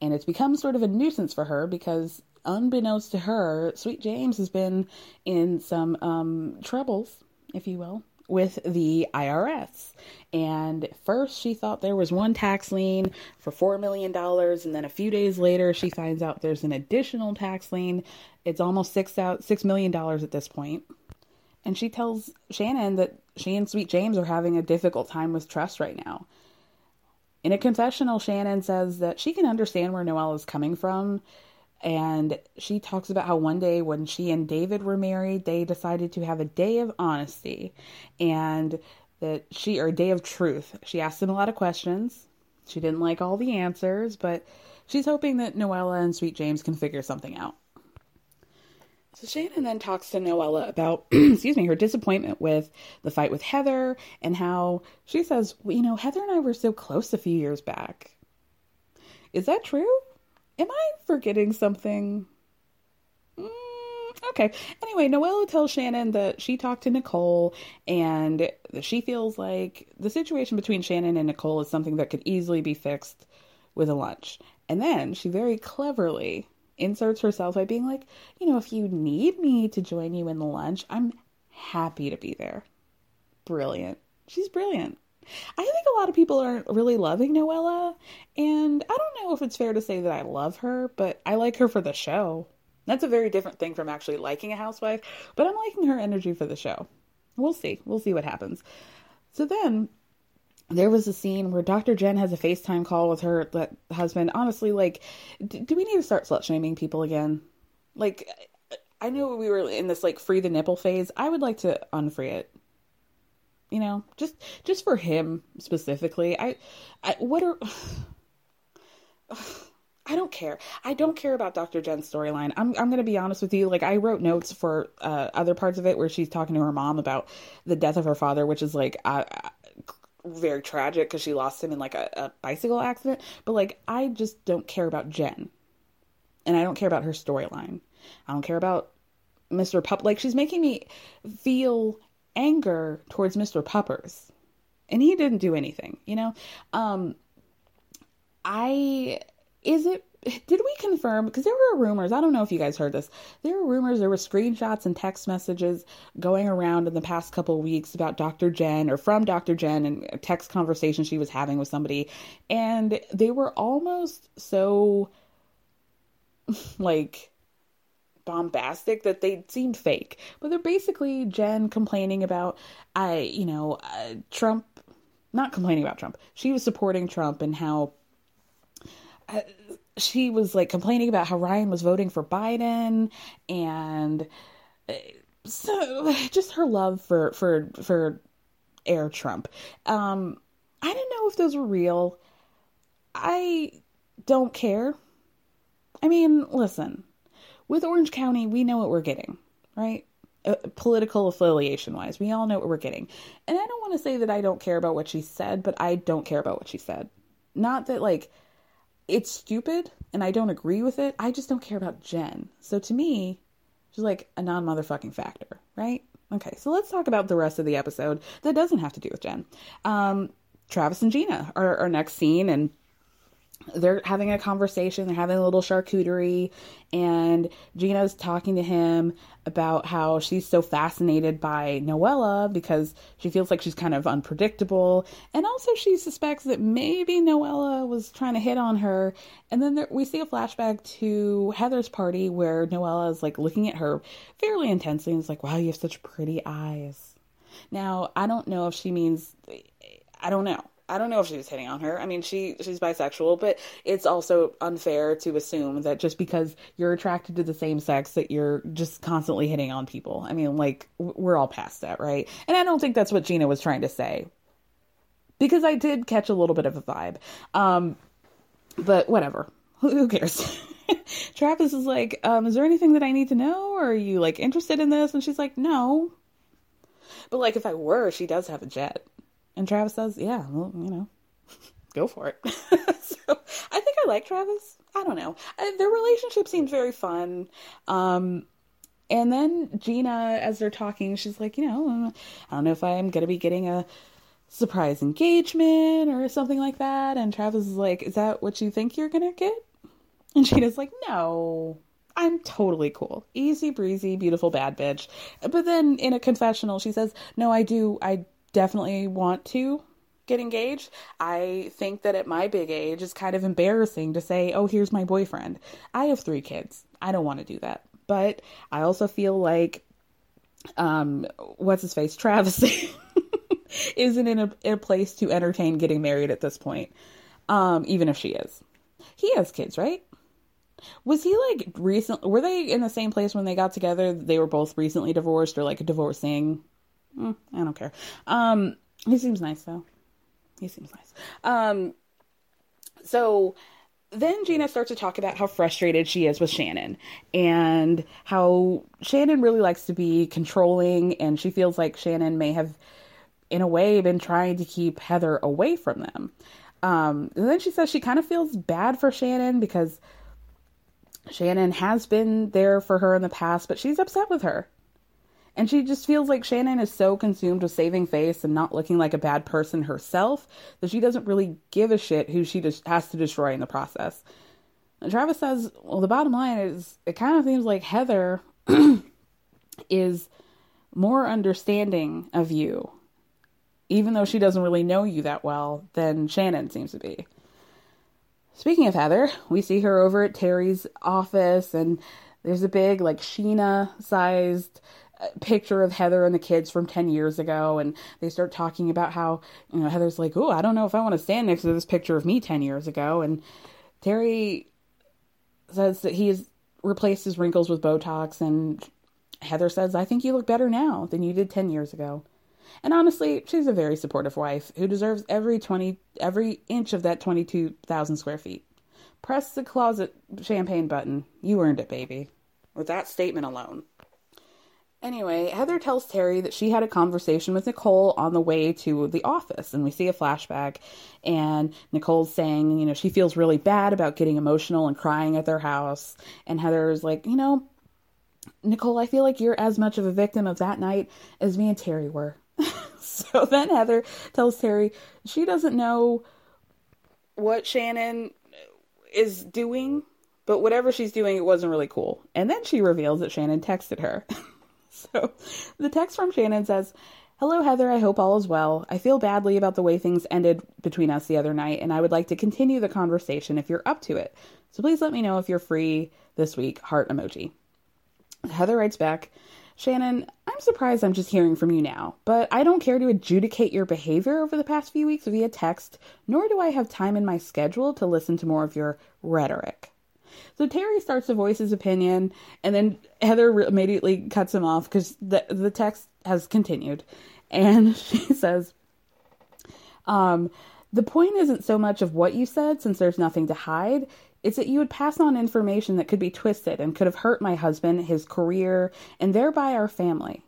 and it's become sort of a nuisance for her because, unbeknownst to her, Sweet James has been in some um, troubles, if you will, with the IRS. And first, she thought there was one tax lien for $4 million. And then a few days later, she finds out there's an additional tax lien. It's almost six out, $6 million at this point. And she tells Shannon that she and Sweet James are having a difficult time with trust right now. In a confessional, Shannon says that she can understand where Noelle is coming from and she talks about how one day when she and David were married, they decided to have a day of honesty and that she, or a day of truth. She asked him a lot of questions. She didn't like all the answers, but she's hoping that Noella and Sweet James can figure something out. So Shannon then talks to Noella about, excuse me, her disappointment with the fight with Heather and how she says, well, you know, Heather and I were so close a few years back. Is that true? Am I forgetting something? Mm, okay. Anyway, Noella tells Shannon that she talked to Nicole and that she feels like the situation between Shannon and Nicole is something that could easily be fixed with a lunch. And then she very cleverly inserts herself by being like, you know, if you need me to join you in the lunch, I'm happy to be there. Brilliant. She's brilliant. I think a lot of people aren't really loving Noella, and I don't know if it's fair to say that I love her, but I like her for the show. That's a very different thing from actually liking a housewife, but I'm liking her energy for the show. We'll see. We'll see what happens. So then there was a scene where Dr. Jen has a FaceTime call with her husband. Honestly, like, do, do we need to start slut shaming people again? Like, I knew we were in this like free the nipple phase. I would like to unfree it you know just just for him specifically i i what are I don't care. I don't care about Dr. Jen's storyline. I'm I'm to be honest with you. Like I wrote notes for uh, other parts of it where she's talking to her mom about the death of her father, which is like very tragic because she lost him in like a, a bicycle accident. But like I just don't care about Jen, and I don't care about her storyline. I don't care about Mr. Pup. Like she's making me feel anger towards Mr. Puppers. And he didn't do anything, you know? Um I is it did we confirm because there were rumors i don't know if you guys heard this there were rumors there were screenshots and text messages going around in the past couple weeks about dr jen or from dr jen and a text conversation she was having with somebody and they were almost so like bombastic that they seemed fake. But they're basically Jen complaining about, I, you know, uh, Trump, not complaining about Trump. She was supporting Trump and how uh, she was like complaining about how Ryan was voting for Biden and uh, so just her love for for for Air Trump. Um, I don't know if those were real. I don't care. I mean, listen, with Orange County, we know what we're getting, right? Uh, political affiliation wise, we all know what we're getting. And I don't want to say that I don't care about what she said, but I don't care about what she said. Not that, like, it's stupid and I don't agree with it. I just don't care about Jen. So to me, she's like a non motherfucking factor, right? Okay, so let's talk about the rest of the episode that doesn't have to do with Jen. Um, Travis and Gina are our next scene, and they're having a conversation. They're having a little charcuterie, and Gina's talking to him about how she's so fascinated by Noella because she feels like she's kind of unpredictable, and also she suspects that maybe Noella was trying to hit on her. And then there, we see a flashback to Heather's party where Noella is like looking at her fairly intensely and is like, "Wow, you have such pretty eyes." Now I don't know if she means, I don't know. I don't know if she was hitting on her. I mean, she she's bisexual, but it's also unfair to assume that just because you're attracted to the same sex that you're just constantly hitting on people. I mean, like we're all past that, right? And I don't think that's what Gina was trying to say. Because I did catch a little bit of a vibe. Um but whatever. Who, cares? Travis is like, um, is there anything that I need to know? Or are you like interested in this? And she's like, no. But like if I were, she does have a jet. And Travis says, yeah, well, you know, go for it. so I think I like Travis. I don't know. I, their relationship seems very fun. Um, and then Gina, as they're talking, she's like, you know, I don't know if I'm going to be getting a surprise engagement or something like that. And Travis is like, is that what you think you're going to get? And Gina's like, no, I'm totally cool. Easy breezy, beautiful bad bitch. But then in a confessional, she says, no, I do, I definitely want to get engaged. I think that at my big age, it's kind of embarrassing to say, oh, here's my boyfriend. I have three kids. I don't want to do that. But I also feel like, um, what's his face? Travis isn't in a, in a place to entertain getting married at this point, um, even if she is. He has kids, right? Was he like recent? Were they in the same place when they got together? They were both recently divorced or like divorcing Mm, I don't care. Um, he seems nice though. He seems nice. Um, so then Gina starts to talk about how frustrated she is with Shannon and how Shannon really likes to be controlling and she feels like Shannon may have in a way been trying to keep Heather away from them. Um, and then she says she kind of feels bad for Shannon because Shannon has been there for her in the past, but she's upset with her. And she just feels like Shannon is so consumed with saving face and not looking like a bad person herself that she doesn't really give a shit who she just has to destroy in the process. And Travis says, well, the bottom line is it kind of seems like Heather is more understanding of you, even though she doesn't really know you that well, than Shannon seems to be. Speaking of Heather, we see her over at Terry's office, and there's a big, like, Sheena sized picture of Heather and the kids from 10 years ago and they start talking about how you know Heather's like oh I don't know if I want to stand next to this picture of me 10 years ago and Terry says that he has replaced his wrinkles with botox and Heather says I think you look better now than you did 10 years ago. And honestly she's a very supportive wife who deserves every 20 every inch of that 22,000 square feet. Press the closet champagne button. You earned it baby. With that statement alone Anyway, Heather tells Terry that she had a conversation with Nicole on the way to the office, and we see a flashback. And Nicole's saying, you know, she feels really bad about getting emotional and crying at their house. And Heather's like, you know, Nicole, I feel like you're as much of a victim of that night as me and Terry were. so then Heather tells Terry she doesn't know what Shannon is doing, but whatever she's doing, it wasn't really cool. And then she reveals that Shannon texted her. So the text from Shannon says, Hello, Heather. I hope all is well. I feel badly about the way things ended between us the other night, and I would like to continue the conversation if you're up to it. So please let me know if you're free this week. Heart emoji. Heather writes back, Shannon, I'm surprised I'm just hearing from you now, but I don't care to adjudicate your behavior over the past few weeks via text, nor do I have time in my schedule to listen to more of your rhetoric. So Terry starts to voice his opinion, and then Heather immediately cuts him off because the the text has continued, and she says, um, "The point isn't so much of what you said, since there's nothing to hide. It's that you would pass on information that could be twisted and could have hurt my husband, his career, and thereby our family."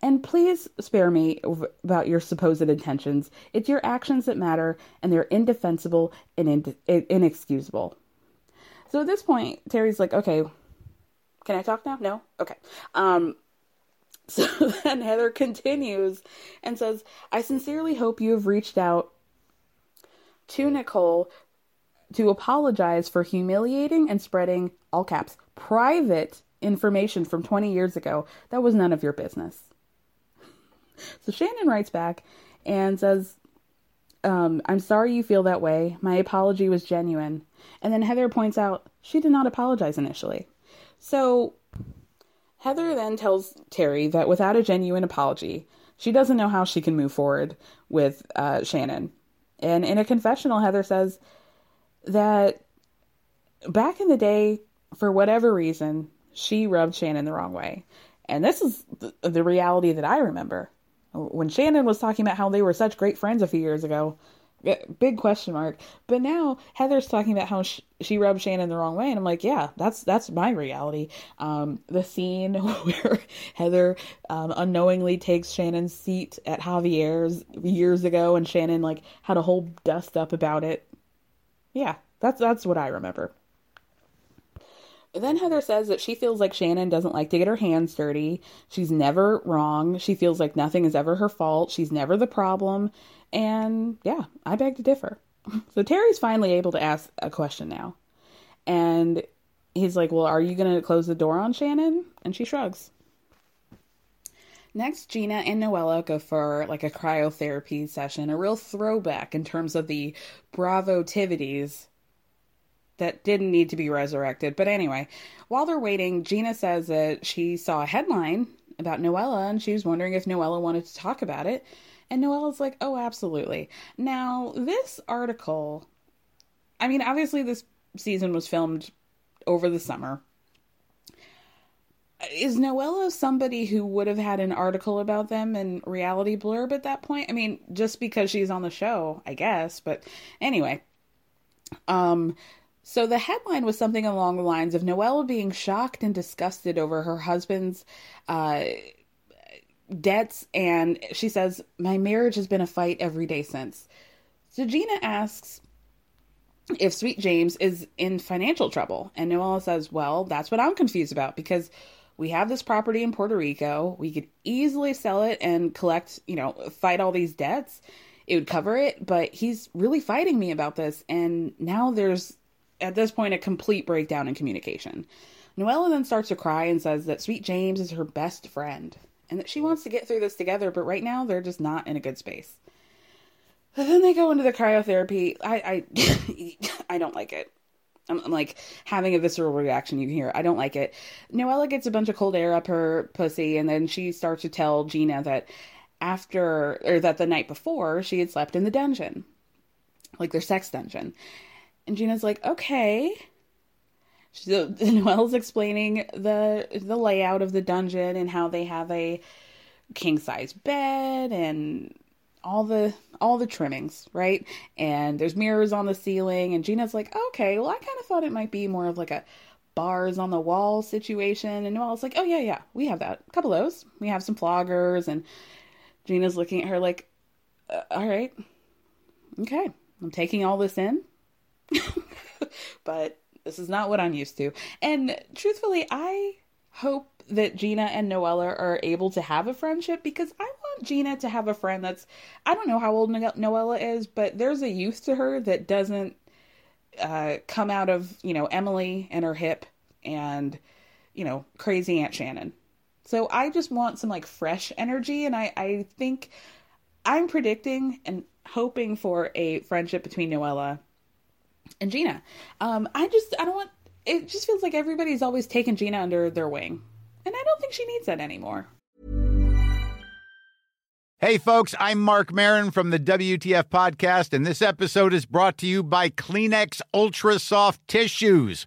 And please spare me about your supposed intentions. It's your actions that matter, and they're indefensible and in- inexcusable. So at this point, Terry's like, okay, can I talk now? No? Okay. Um, so then Heather continues and says, I sincerely hope you have reached out to Nicole to apologize for humiliating and spreading, all caps, private information from 20 years ago. That was none of your business. So Shannon writes back and says, um, I'm sorry you feel that way. My apology was genuine. And then Heather points out she did not apologize initially. So Heather then tells Terry that without a genuine apology, she doesn't know how she can move forward with uh, Shannon. And in a confessional, Heather says that back in the day, for whatever reason, she rubbed Shannon the wrong way. And this is the, the reality that I remember. When Shannon was talking about how they were such great friends a few years ago, big question mark. But now Heather's talking about how she, she rubbed Shannon the wrong way, and I'm like, yeah, that's that's my reality. Um, the scene where Heather um, unknowingly takes Shannon's seat at Javier's years ago, and Shannon like had a whole dust up about it. Yeah, that's that's what I remember. Then Heather says that she feels like Shannon doesn't like to get her hands dirty. She's never wrong. She feels like nothing is ever her fault. She's never the problem. And yeah, I beg to differ. So Terry's finally able to ask a question now. And he's like, Well, are you going to close the door on Shannon? And she shrugs. Next, Gina and Noella go for like a cryotherapy session, a real throwback in terms of the Bravo tivities that didn't need to be resurrected. But anyway, while they're waiting, Gina says that she saw a headline about Noella and she was wondering if Noella wanted to talk about it. And Noella's like, oh, absolutely. Now, this article, I mean, obviously, this season was filmed over the summer. Is Noella somebody who would have had an article about them in Reality Blurb at that point? I mean, just because she's on the show, I guess. But anyway, um, so the headline was something along the lines of Noella being shocked and disgusted over her husband's uh, debts, and she says, My marriage has been a fight every day since. So Gina asks if Sweet James is in financial trouble, and Noella says, Well, that's what I'm confused about because we have this property in Puerto Rico. We could easily sell it and collect, you know, fight all these debts. It would cover it, but he's really fighting me about this, and now there's at this point a complete breakdown in communication. Noella then starts to cry and says that Sweet James is her best friend and that she wants to get through this together, but right now they're just not in a good space. Then they go into the cryotherapy. I I I don't like it. I'm, I'm, like having a visceral reaction. You can hear. I don't like it. Noella gets a bunch of cold air up her pussy, and then she starts to tell Gina that after or that the night before she had slept in the dungeon, like their sex dungeon, and Gina's like, okay. So Noelle's explaining the the layout of the dungeon and how they have a king size bed and all the all the trimmings, right? And there's mirrors on the ceiling and Gina's like, "Okay, well I kind of thought it might be more of like a bars on the wall situation." And Noelle's like, "Oh yeah, yeah, we have that. A couple of those. We have some floggers." And Gina's looking at her like, uh, "All right. Okay. I'm taking all this in." but this is not what I'm used to. And truthfully, I hope that Gina and Noella are able to have a friendship because I want Gina to have a friend that's I don't know how old Noella is, but there's a youth to her that doesn't uh, come out of you know Emily and her hip and you know crazy Aunt Shannon. So I just want some like fresh energy, and I I think I'm predicting and hoping for a friendship between Noella and Gina. Um, I just I don't want it just feels like everybody's always taken Gina under their wing. And I don't think she needs that anymore. Hey, folks, I'm Marc Maron from the WTF Podcast, and this episode is brought to you by Kleenex Ultra Soft Tissues,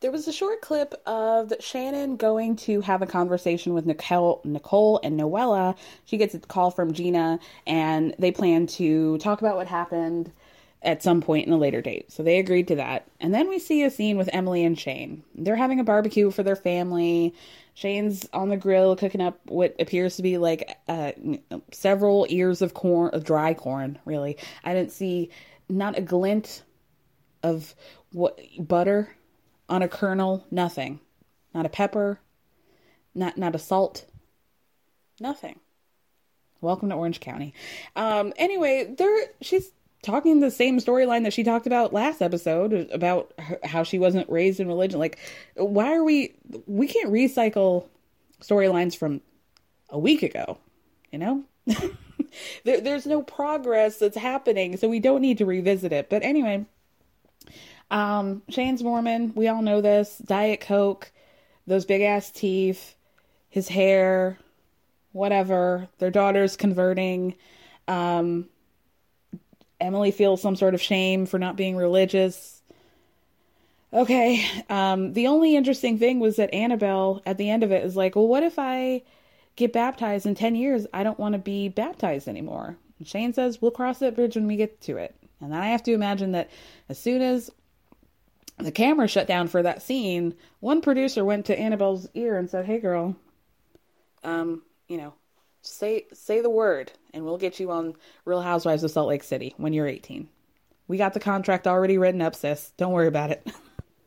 There was a short clip of Shannon going to have a conversation with Nicole, Nicole and Noella. She gets a call from Gina, and they plan to talk about what happened at some point in a later date. So they agreed to that. And then we see a scene with Emily and Shane. They're having a barbecue for their family. Shane's on the grill cooking up what appears to be like uh, several ears of corn, of dry corn, really. I didn't see not a glint of what butter on a kernel, nothing. Not a pepper, not not a salt. Nothing. Welcome to Orange County. Um anyway, there she's talking the same storyline that she talked about last episode about her, how she wasn't raised in religion. Like, why are we? We can't recycle storylines from a week ago. You know, there, there's no progress that's happening, so we don't need to revisit it. But anyway, um, Shane's Mormon. We all know this. Diet Coke, those big ass teeth, his hair, whatever. Their daughter's converting. Um, Emily feels some sort of shame for not being religious. Okay. Um, the only interesting thing was that Annabelle at the end of it is like, well, what if I get baptized in 10 years? I don't want to be baptized anymore. And Shane says, we'll cross that bridge when we get to it. And then I have to imagine that as soon as the camera shut down for that scene, one producer went to Annabelle's ear and said, hey, girl, um, you know, say say the word and we'll get you on Real Housewives of Salt Lake City when you're 18. We got the contract already written up, sis. Don't worry about it.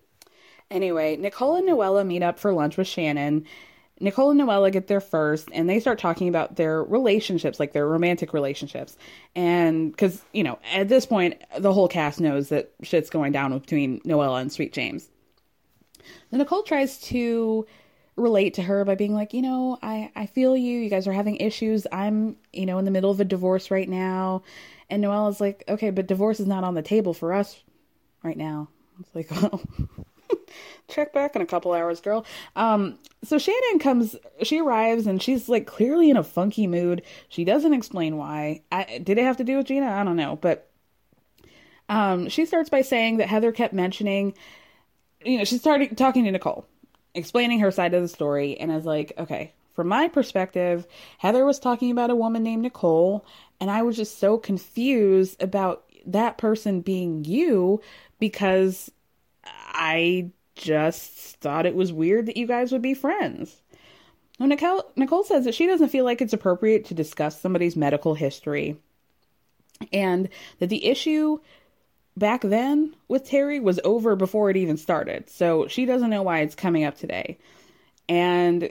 anyway, Nicole and Noella meet up for lunch with Shannon. Nicole and Noella get there first and they start talking about their relationships, like their romantic relationships. And because, you know, at this point, the whole cast knows that shit's going down between Noella and Sweet James. Then Nicole tries to relate to her by being like, you know, I, I feel you. You guys are having issues. I'm, you know, in the middle of a divorce right now. And Noella's like, okay, but divorce is not on the table for us right now. It's like, well, oh. check back in a couple hours, girl. Um, so Shannon comes, she arrives and she's like clearly in a funky mood. She doesn't explain why. I, did it have to do with Gina? I don't know. But um, she starts by saying that Heather kept mentioning, you know, she started talking to Nicole explaining her side of the story and I was like, okay, from my perspective, Heather was talking about a woman named Nicole, and I was just so confused about that person being you because I just thought it was weird that you guys would be friends. Nicole, Nicole says that she doesn't feel like it's appropriate to discuss somebody's medical history and that the issue back then with Terry was over before it even started. So she doesn't know why it's coming up today. And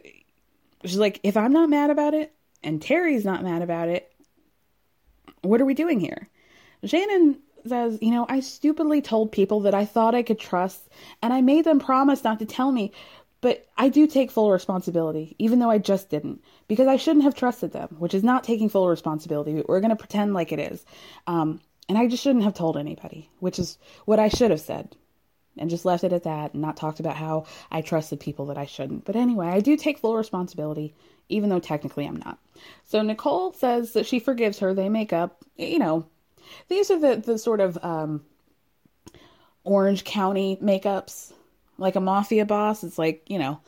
she's like, if I'm not mad about it and Terry's not mad about it, what are we doing here? Shannon says, you know, I stupidly told people that I thought I could trust and I made them promise not to tell me. But I do take full responsibility, even though I just didn't, because I shouldn't have trusted them, which is not taking full responsibility. We're going to pretend like it is. Um, and I just shouldn't have told anybody, which is what I should have said. And just left it at that and not talked about how I trusted people that I shouldn't. But anyway, I do take full responsibility, even though technically I'm not. So Nicole says that she forgives her. They make up. You know, these are the, the sort of um, Orange County makeups. like a mafia boss. It's like, you know,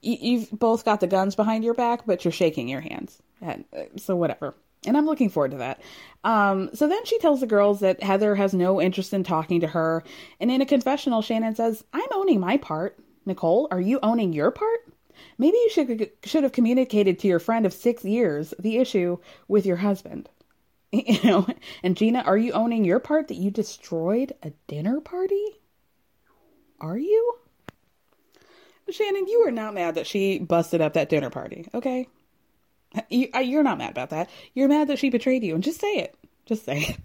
you, you've both got the guns behind your back, but you're shaking your hands. And, uh, so whatever. And I'm looking forward to that. Um, so then she tells the girls that Heather has no interest in talking to her. And in a confessional, Shannon says, I'm owning my part. Nicole, are you owning your part? Maybe you should should have communicated to your friend of six years the issue with your husband. You know, and Gina, are you owning your part that you destroyed a dinner party? Are you? Shannon, you are not mad that she busted up that dinner party, okay? You, you're not mad about that. You're mad that she betrayed you, and just say it. Just say it.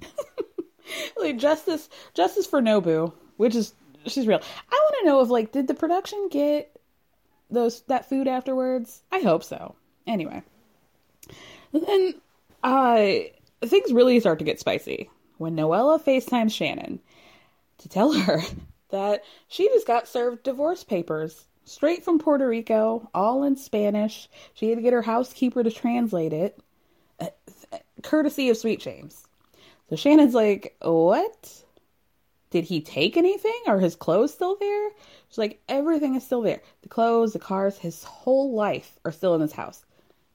like justice, justice for Nobu, which is she's real. I want to know if like did the production get those that food afterwards? I hope so. Anyway, then uh things really start to get spicy when Noella FaceTimes Shannon to tell her that she just got served divorce papers straight from Puerto Rico, all in Spanish. She had to get her housekeeper to translate it, uh, courtesy of Sweet James. So Shannon's like, What? Did he take anything? Are his clothes still there? She's like, Everything is still there. The clothes, the cars, his whole life are still in his house.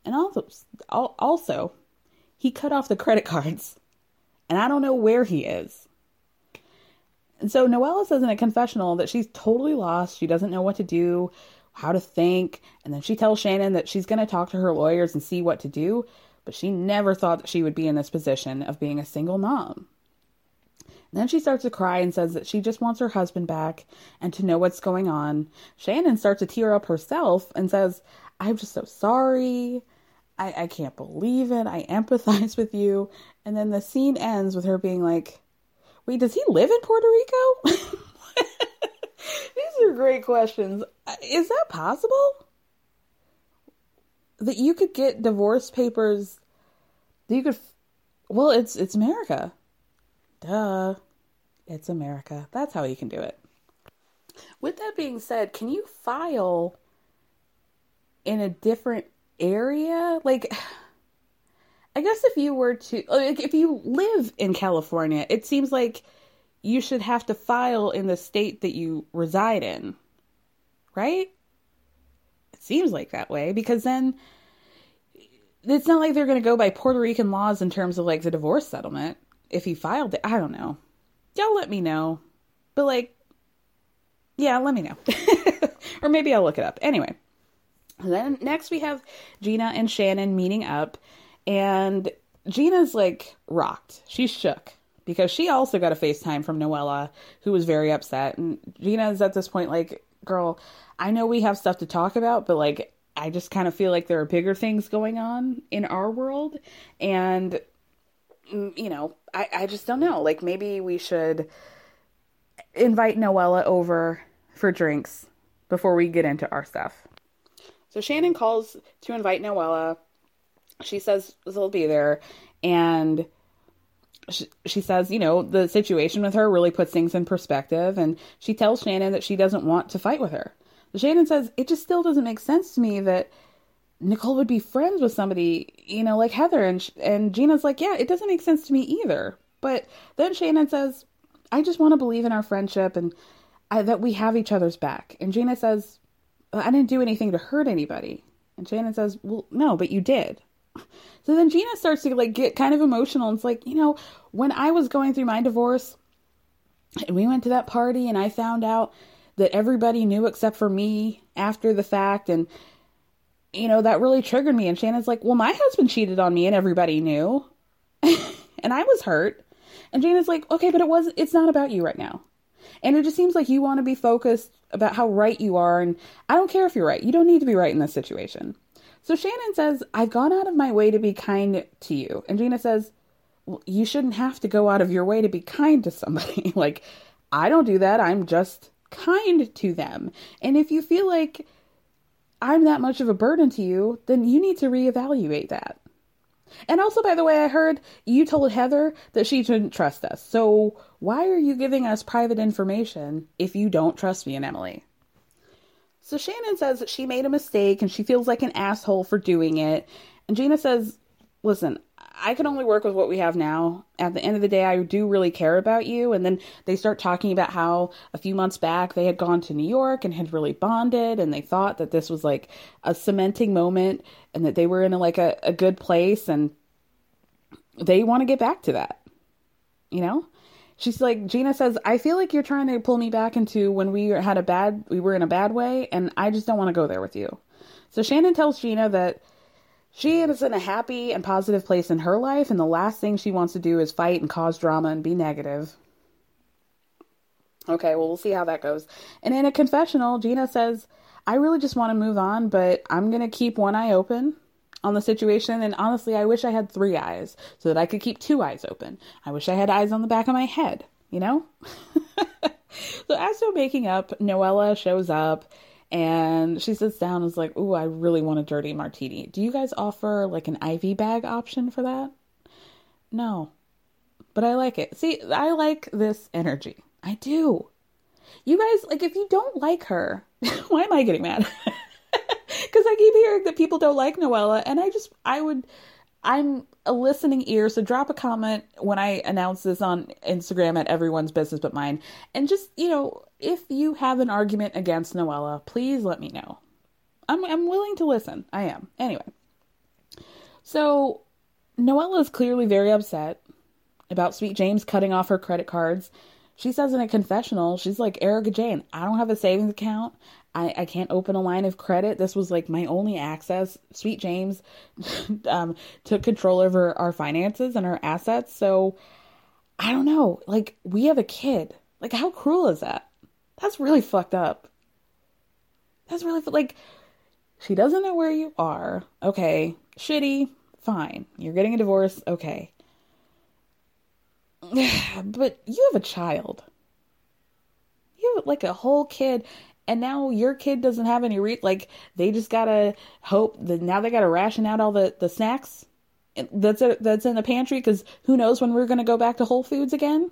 And also, also, he cut off the credit cards. And I don't know where he is. And so Noella says in a confessional that she's totally lost. She doesn't know what to do, how to think. And then she tells Shannon that she's going to talk to her lawyers and see what to do. But she never thought that she would be in this position of being a single mom. And then she starts to cry and says that she just wants her husband back and to know what's going on. Shannon starts to tear up herself and says, I'm just so sorry. I, I can't believe it. I empathize with you. And then the scene ends with her being like, Wait, does he live in Puerto Rico? These are great questions. Is that possible? That you could get divorce papers that you could well, it's it's America. Duh. It's America. That's how you can do it. With that being said, can you file in a different area? Like I guess if you were to, like, if you live in California, it seems like you should have to file in the state that you reside in, right? It seems like that way because then it's not like they're going to go by Puerto Rican laws in terms of like the divorce settlement. If you filed it, I don't know. Y'all let me know. But like, yeah, let me know. or maybe I'll look it up. Anyway, then next we have Gina and Shannon meeting up and Gina's like rocked. She's shook because she also got a FaceTime from Noella, who was very upset. And Gina's at this point like, girl, I know we have stuff to talk about, but like, I just kind of feel like there are bigger things going on in our world. And, mm, you know, I, I just don't know. Like, maybe we should invite Noella over for drinks before we get into our stuff. So Shannon calls to invite Noella she says they'll be there and she, says, you know, the situation with her really puts things in perspective. And she tells Shannon that she doesn't want to fight with her. Shannon says, it just still doesn't make sense to me that Nicole would be friends with somebody, you know, like Heather. And, and Gina's like, yeah, it doesn't make sense to me either. But then Shannon says, I just want to believe in our friendship and I, that we have each other's back. And Gina says, Oh, I didn't do anything to hurt anybody. And Shannon says, well, no, but you did. So then Gina starts to like get kind of emotional. And it's like, you know, when I was going through my divorce and we went to that party and I found out that everybody knew except for me after the fact and you know, that really triggered me. And Shannon's like, well, my husband cheated on me and everybody knew. and I was hurt. And Gina's like, okay, but it was it's not about you right now. And it just seems like you want to be focused about how right you are. And I don't care if you're right. You don't need to be right in this situation. So Shannon says, I've gone out of my way to be kind to you. And Gina says, well, You shouldn't have to go out of your way to be kind to somebody. like, I don't do that. I'm just kind to them. And if you feel like I'm that much of a burden to you, then you need to reevaluate that. And also, by the way, I heard you told Heather that she shouldn't trust us. So why are you giving us private information if you don't trust me and Emily? So Shannon says that she made a mistake and she feels like an asshole for doing it. And Gina says, listen, I can only work with what we have now. At the end of the day, I do really care about you. And then they start talking about how a few months back they had gone to New York and had really bonded, and they thought that this was like a cementing moment and that they were in a, like a, a good place, and they want to get back to that. You know? She's like, Gina says, I feel like you're trying to pull me back into when we had a bad, we were in a bad way, and I just don't want to go there with you. So Shannon tells Gina that she is in a happy and positive place in her life, and the last thing she wants to do is fight and cause drama and be negative. Okay, well, we'll see how that goes. And in a confessional, Gina says, I really just want to move on, but I'm going to keep one eye open on the situation. And honestly, I wish I had three eyes so that I could keep two eyes open. I wish I had eyes on the back of my head, you know? so as they're making up, Noella shows up and she sits down and is like, Ooh, I really want a dirty martini. Do you guys offer like an IV bag option for that? No. But I like it. See, I like this energy. I do. You guys, like, if you don't like her, why am I getting mad? Because I keep hearing that people don't like Noella, and I just, I would, I'm listening ear, so drop a comment when I announce this on Instagram at everyone's business but mine. And just, you know, if you have an argument against Noella, please let me know. I'm I'm willing to listen. I am. Anyway. So Noella is clearly very upset about Sweet James cutting off her credit cards. She says in a confessional, she's like, Erika Jayne, I don't have a savings account. I, I can't open a line of credit. This was like my only access. Sweet James um, took control over our finances and our assets. So I don't know. Like, we have a kid. Like, how cruel is that? That's really fucked up. That's really like, she doesn't know where you are. Okay. Shitty. Fine. You're getting a divorce. Okay. but you have a child. You have like a whole kid and now your kid doesn't have any re like they just gotta hope that now they gotta ration out all the the snacks that's a, that's in the pantry because who knows when we're gonna go back to Whole Foods again.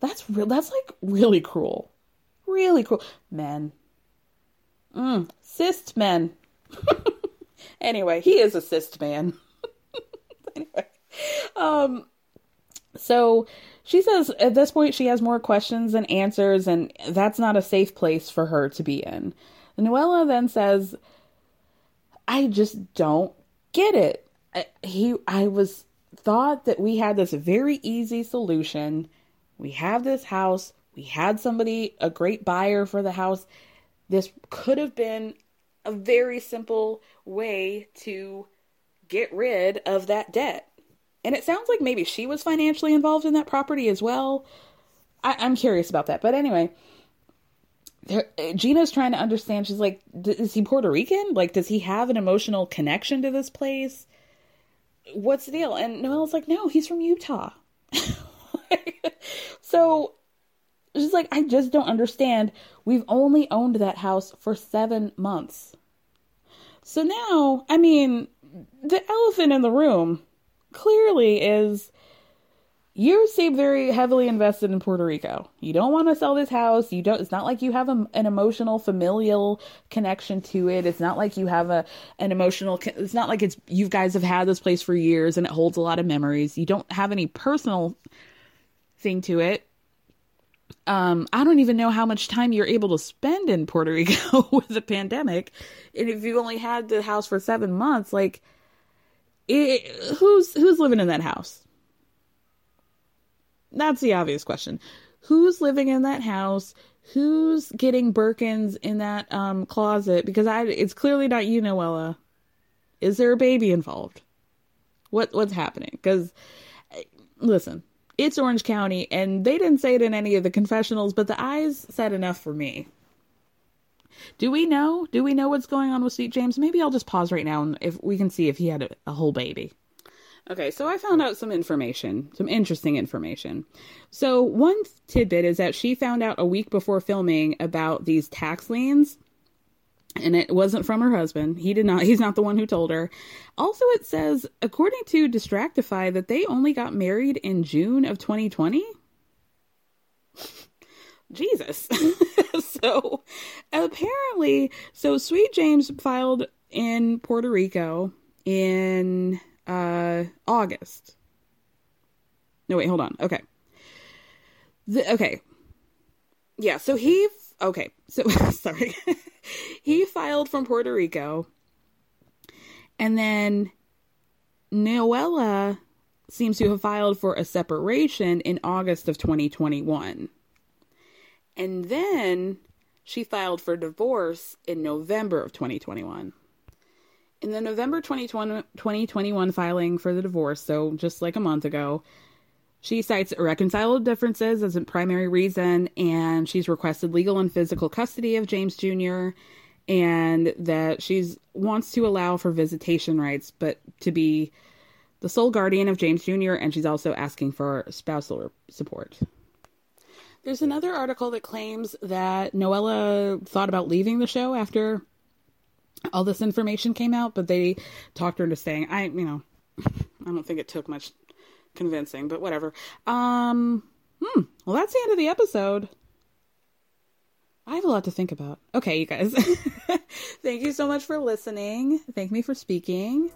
That's real. That's like really cruel, really cruel. Men, mm, cis men. anyway, he is a cis man. anyway, um, so she says at this point she has more questions than answers, and that's not a safe place for her to be in. Noella then says, I just don't get it. He, I was thought that we had this very easy solution. We have this house. We had somebody, a great buyer for the house. This could have been a very simple way to get rid of that debt. And it sounds like maybe she was financially involved in that property as well. I, am curious about that. But anyway, there, Gina's trying to understand. She's like, is he Puerto Rican? Like, does he have an emotional connection to this place? What's the deal? And Noelle's like, no, he's from Utah. so she's like, I just don't understand. We've only owned that house for seven months. So now, I mean, the elephant in the room clearly is you seem very heavily invested in Puerto Rico. You don't want to sell this house. You don't. It's not like you have a, an emotional, familial connection to it. It's not like you have a an emotional. It's not like it's you guys have had this place for years and it holds a lot of memories. You don't have any personal thing to it. Um, I don't even know how much time you're able to spend in Puerto Rico with the pandemic, and if you only had the house for seven months, like who's who's living in that house? That's the obvious question. Who's living in that house? Who's getting Birkins in that um, closet? Because I, it's clearly not you, Noella. Is there a baby involved? What what's happening? Because listen, it's Orange County, and they didn't say it in any of the confessionals, but the eyes said enough for me. Do we know? Do we know what's going on with Sweet James? Maybe I'll just pause right now and if we can see if he had a, a whole baby. Okay, so I found out some information, some interesting information. So, one tidbit is that she found out a week before filming about these tax liens, and it wasn't from her husband. He did not, he's not the one who told her. Also, it says, according to Distractify, that they only got married in June of 2020. Jesus. so apparently, so Sweet James filed in Puerto Rico in uh, August. No, wait, hold on. Okay. The, okay. Yeah, so he. Okay, so sorry. he filed from Puerto Rico. And then Noella seems to have filed for a separation in August of 2021. And then she filed for divorce in November of 2021. In the November 2020, 2021 filing for the divorce, so just like a month ago, she cites irreconcilable differences as a primary reason, and she's requested legal and physical custody of James Jr. and that she's wants to allow for visitation rights, but to be the sole guardian of James Jr. and she's also asking for spousal support. There's another article that claims that Noella thought about leaving the show after all this information came out, but they talked her into staying. I, you know, I don't think it took much convincing, but whatever. Um, hmm. Well, that's the end of the episode. I have a lot to think about. Okay, you guys. Thank you so much for listening. Thank me for speaking.